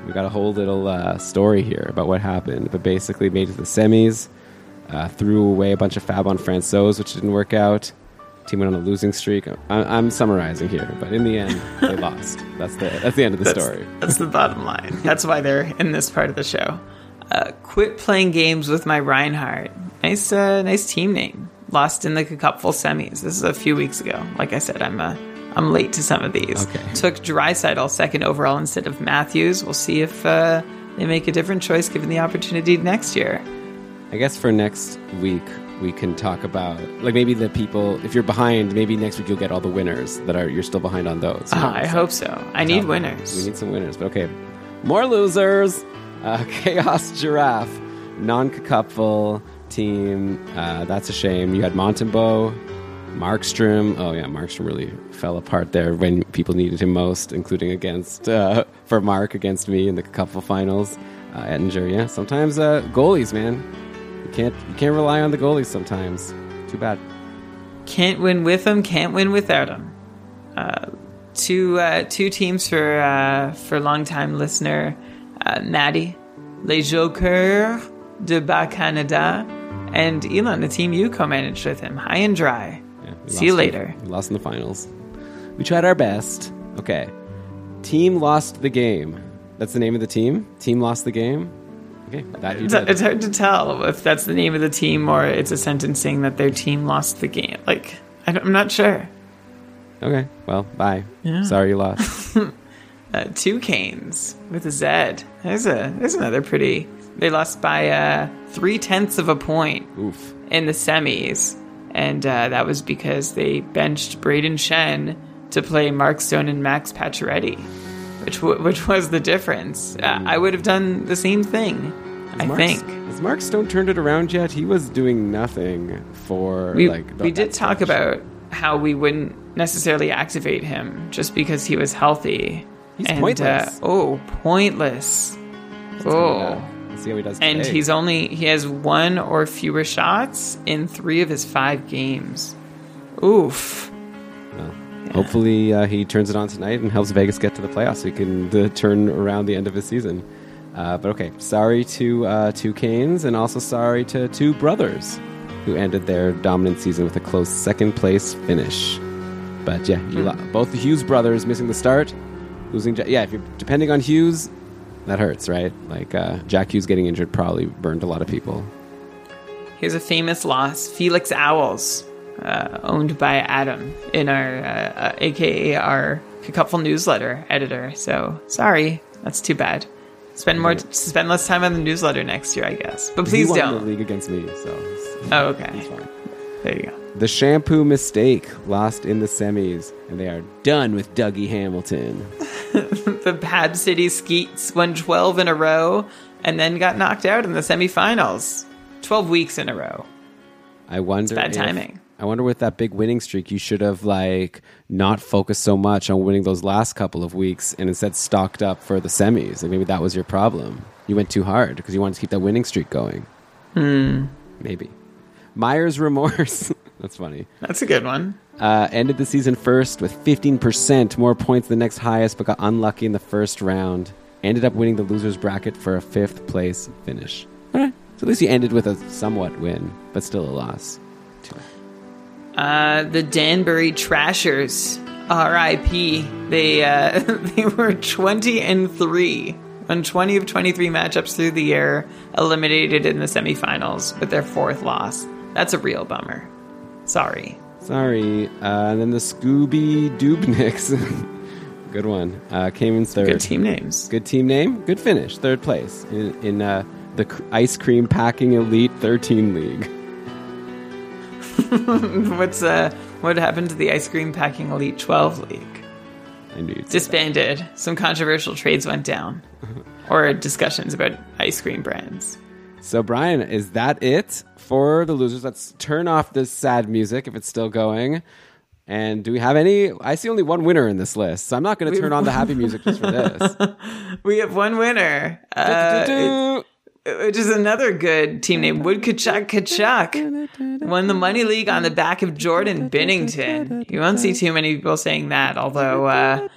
We got a whole little uh, story here about what happened, but basically made it to the semis, uh, threw away a bunch of Fab on Francois, which didn't work out. Team went on a losing streak. I- I'm summarizing here, but in the end, they lost. That's the that's the end of the That's, story. that's the bottom line. That's why they're in this part of the show. Uh, quit playing games with my Reinhardt. Nice, uh, nice team name. Lost in the cupful semis. This is a few weeks ago. Like I said, I'm uh, I'm late to some of these. Okay. Took Draisaitl second overall instead of Matthews. We'll see if uh, they make a different choice given the opportunity next year. I guess for next week we can talk about like maybe the people. If you're behind, maybe next week you'll get all the winners that are you're still behind on those. you know? Ah, I So- hope so. I need winners. We need some winners, but okay. More losers. Uh, Chaos Giraffe, non cupful team. Uh, that's a shame. You had Montembeault, Markstrom. Oh yeah, Markstrom really fell apart there when people needed him most, including against uh, for Mark against me in the cupful finals. Uh, Oettinger, yeah. Sometimes uh, goalies, man. You can't you can't rely on the goalies sometimes. Too bad. Can't win with them, can't win without them. Uh, two uh, two teams for uh, for longtime listener uh, Maddie, Les Jokers de Bas Canada, and Elon, the team you co-managed with him, high and dry. Yeah, See you in- later. we lost in the finals. We tried our best. Okay. Team lost the game. That's the name of the team. Team lost the game. Okay, It's, it's hard to tell if that's the name of the team or it's a sentence saying that their team lost the game. Like, I'm not sure. Okay, well, bye. Yeah. Sorry you lost. Uh, two canes with a Z. There's a there's another pretty. They lost by uh, three tenths of a point Oof. in the semis, and uh, that was because they benched Brayden Schenn to play Mark Stone and Max Pacioretty, which w- which was the difference. Uh, I would have done the same thing. I Mark- think. Has Mark Stone turned it around yet? He was doing nothing for we, like. we did talk about how we wouldn't necessarily activate him just because he was healthy. He's and, pointless. Uh, oh, pointless. Oh. See how he does. And today. he's only he has one or fewer shots in three of his five games. Oof. Well, Hopefully, uh, he turns it on tonight and helps Vegas get to the playoffs so he can uh, turn around the end of his season. Uh, but okay, sorry to uh, two Canes and also sorry to two brothers who ended their dominant season with a close second place finish. But yeah, you lo- both the Hughes brothers missing the start, losing. Ja- yeah, if you're depending on Hughes, that hurts, right? Like uh, Jack Hughes getting injured probably burned a lot of people. Here's a famous loss: Felix Owls, uh, owned by Adam in our, uh, uh, aka our Cacupful newsletter editor. So sorry, that's too bad. Spend more, spend less time on the newsletter next year, I guess. But please he won don't. the league against me, so Oh, it's okay. fine. There you go. The shampoo mistake lost in the semis, and they are done with Dougie Hamilton. The Pad City Skeets won 12 in a row and then got knocked out in the semifinals. 12 weeks in a row. I wonder. bad if- timing. I wonder with that big winning streak, you should have like not focused so much on winning those last couple of weeks, and instead stocked up for the semis. Like maybe that was your problem. You went too hard because you wanted to keep that winning streak going. Hmm. Maybe. Myers remorse. That's funny. That's a good one. Uh, ended the season first with 15% more points than the next highest, but got unlucky in the first round. Ended up winning the losers bracket for a fifth place finish. All right. So at least you ended with a somewhat win, but still a loss. Uh, the Danbury Trashers, R.I.P. They uh, they were twenty and three, won twenty of twenty three matchups through the year, eliminated in the semifinals with their fourth loss. That's a real bummer. Sorry. Sorry. Uh, and then the Scooby Dubniks. Good one. Uh, came in third. Good team names. Good team name. Good finish. Third place in, in uh, the Ice Cream Packing Elite 13 League. What's uh what happened to the ice cream packing elite twelve league? I knew say that. Disbanded. Some controversial trades went down, or discussions about ice cream brands. So, Brian, is that it for the losers? Let's turn off this sad music if it's still going. And do we have any? I see only one winner in this list, so I'm not going to turn on the happy music just for this. We have one winner, uh, which is another good team name. Wood Kachuk won the Money League on the back of Jordan Binnington. You won't see too many people saying that, although, uh,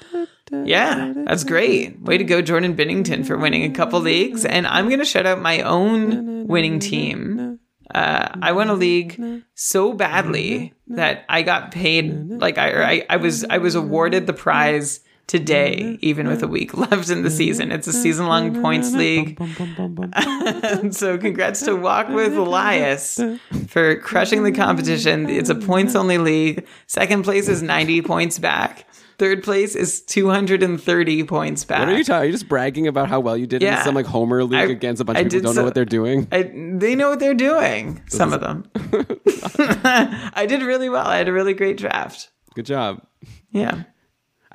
yeah, that's great. Way to go, Jordan Binnington, for winning a couple leagues. And I'm going to shout out my own winning team. Uh, I won a league so badly that I got paid like I, I I was I was awarded the prize today, even with a week left in the season. It's a season long points league. so congrats to Walk with Elias for crushing the competition. It's a points only league. Second place is 90 points back. Third place is 230 points back. What are you talking? Are you just bragging about how well you did in Yeah. some like Homer league I- against a bunch I of people who don't know what they're doing? I, they know what they're doing. Some of them. I did really well. I had a really great draft. Good job. Yeah.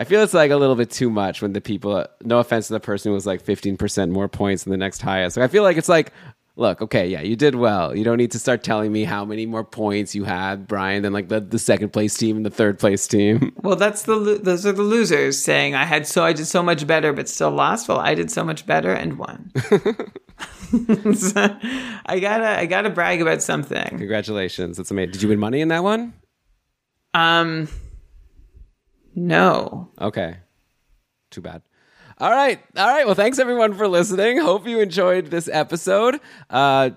I feel it's like a little bit too much when the people. No offense to the person who was like 15% more points than the next highest. Like, I feel like it's like, look, okay, yeah, you did well. You don't need to start telling me how many more points you had, Brian, than like the, the second place team and the third place team. Well, that's the lo- those are the losers saying I had so I did so much better but still lost. Well, I did so much better and won. So, I gotta I gotta brag about something. Congratulations, that's amazing. Did you win money in that one? Um, no. Okay. Too bad. All right. All right. Well, thanks everyone for listening. Hope you enjoyed this episode. Uh,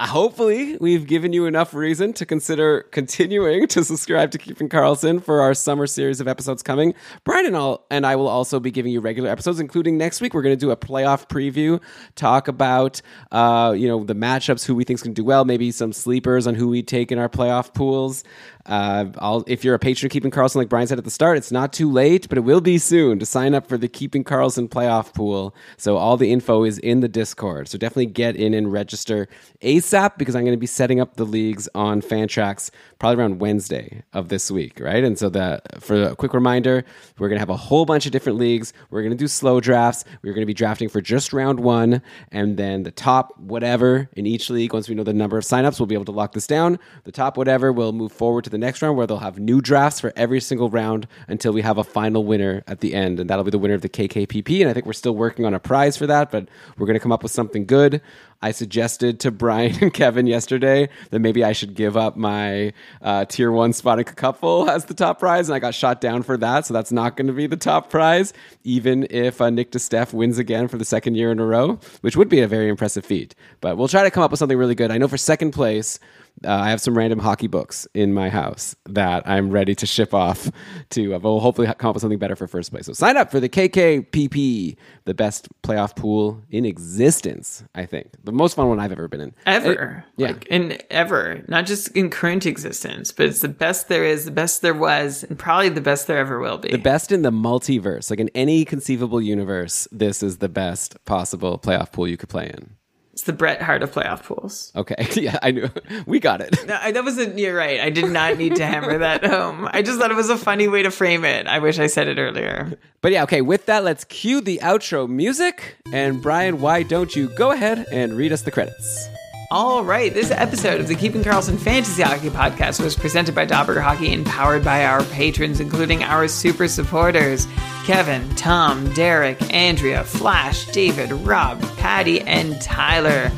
hopefully, we've given you enough reason to consider continuing to subscribe to Keeping Karlsson for our summer series of episodes coming. Brian and, and I will also be giving you regular episodes, including next week. We're going to do a playoff preview, talk about uh, you know the matchups, who we think is going to do well, maybe some sleepers on who we take in our playoff pools. Uh, if you're a patron of Keeping Karlsson, like Brian said at the start, it's not too late, but it will be soon to sign up for the Keeping Karlsson playoff pool. So all the info is in the Discord. So definitely get in and register ASAP because I'm going to be setting up the leagues on Fantrax probably around Wednesday of this week, right? And so that for a quick reminder, we're going to have a whole bunch of different leagues. We're going to do slow drafts. We're going to be drafting for just round one, and then the top whatever in each league. Once we know the number of signups, we'll be able to lock this down. The top whatever will move forward to the next round where they'll have new drafts for every single round until we have a final winner at the end, and that'll be the winner of the KKPP. And I think we're still working on a prize for that, but we're going to come up with something good. I suggested to Brian and Kevin yesterday that maybe I should give up my uh, tier one spotting cupful as the top prize, and I got shot down for that. So that's not going to be the top prize, even if uh, Nick DeSteph wins again for the second year in a row, which would be a very impressive feat. But we'll try to come up with something really good. I know for second place, uh, I have some random hockey books in my house that I'm ready to ship off to. Uh, we'll hopefully come up with something better for first place. So sign up for the KKPP, the best playoff pool in existence. I think the most fun one I've ever been in. Ever. yeah. Like, in ever. Not just in current existence, but it's the best there is, the best there was, and probably the best there ever will be. The best in the multiverse, like in any conceivable universe, this is the best possible playoff pool you could play in. It's the Bret Hart of playoff pools. Okay, yeah, I knew we got it. No, I, that wasn't. You're right. I did not need to hammer that home. I just thought it was a funny way to frame it. I wish I said it earlier. But yeah, okay, with that, let's cue the outro music. And Brian, why don't you go ahead and read us the credits? All right, this episode of the Keeping Karlsson Fantasy Hockey Podcast was presented by Dobber Hockey and powered by our patrons, including our super supporters Kevin, Tom, Derek, Andrea, Flash, David, Rob, Patty, and Tyler.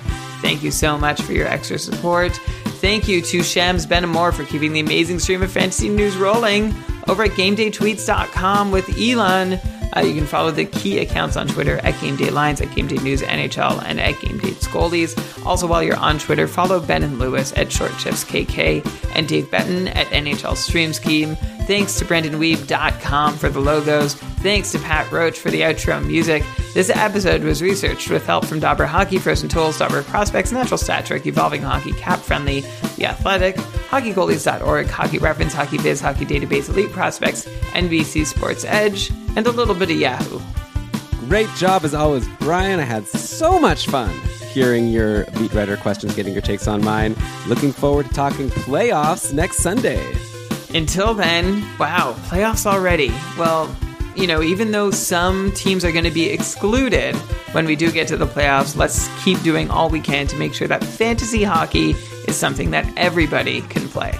Thank you so much for your extra support. Thank you to Shams Benamor for keeping the amazing stream of fantasy news rolling over at GameDayTweets.com with Elon. Uh, you can follow the key accounts on Twitter at Game Day Lines, at Game Day News NHL, and at Game Day Scoldies. Also, while you're on Twitter, follow Ben and Lewis at Short Shifts KK and Dave Benton at NHL Stream Scheme. Thanks to BrendanWeeb.com for the logos. Thanks to Pat Roach for the outro music. This episode was researched with help from Dobber Hockey, Frozen Tools, Dobber Prospects, Natural Stat Trick, Evolving Hockey, Cap Friendly, The Athletic, HockeyGoalies.org, Hockey Reference, Hockey Viz, Hockey Database, Elite Prospects, NBC Sports Edge, and a little bit of Yahoo. Great job as always, Brian. I had so much fun hearing your beat writer questions, getting your takes on mine. Looking forward to talking playoffs next Sunday. Until then, wow, playoffs already. Well, you know, even though some teams are going to be excluded when we do get to the playoffs, let's keep doing all we can to make sure that fantasy hockey is something that everybody can play.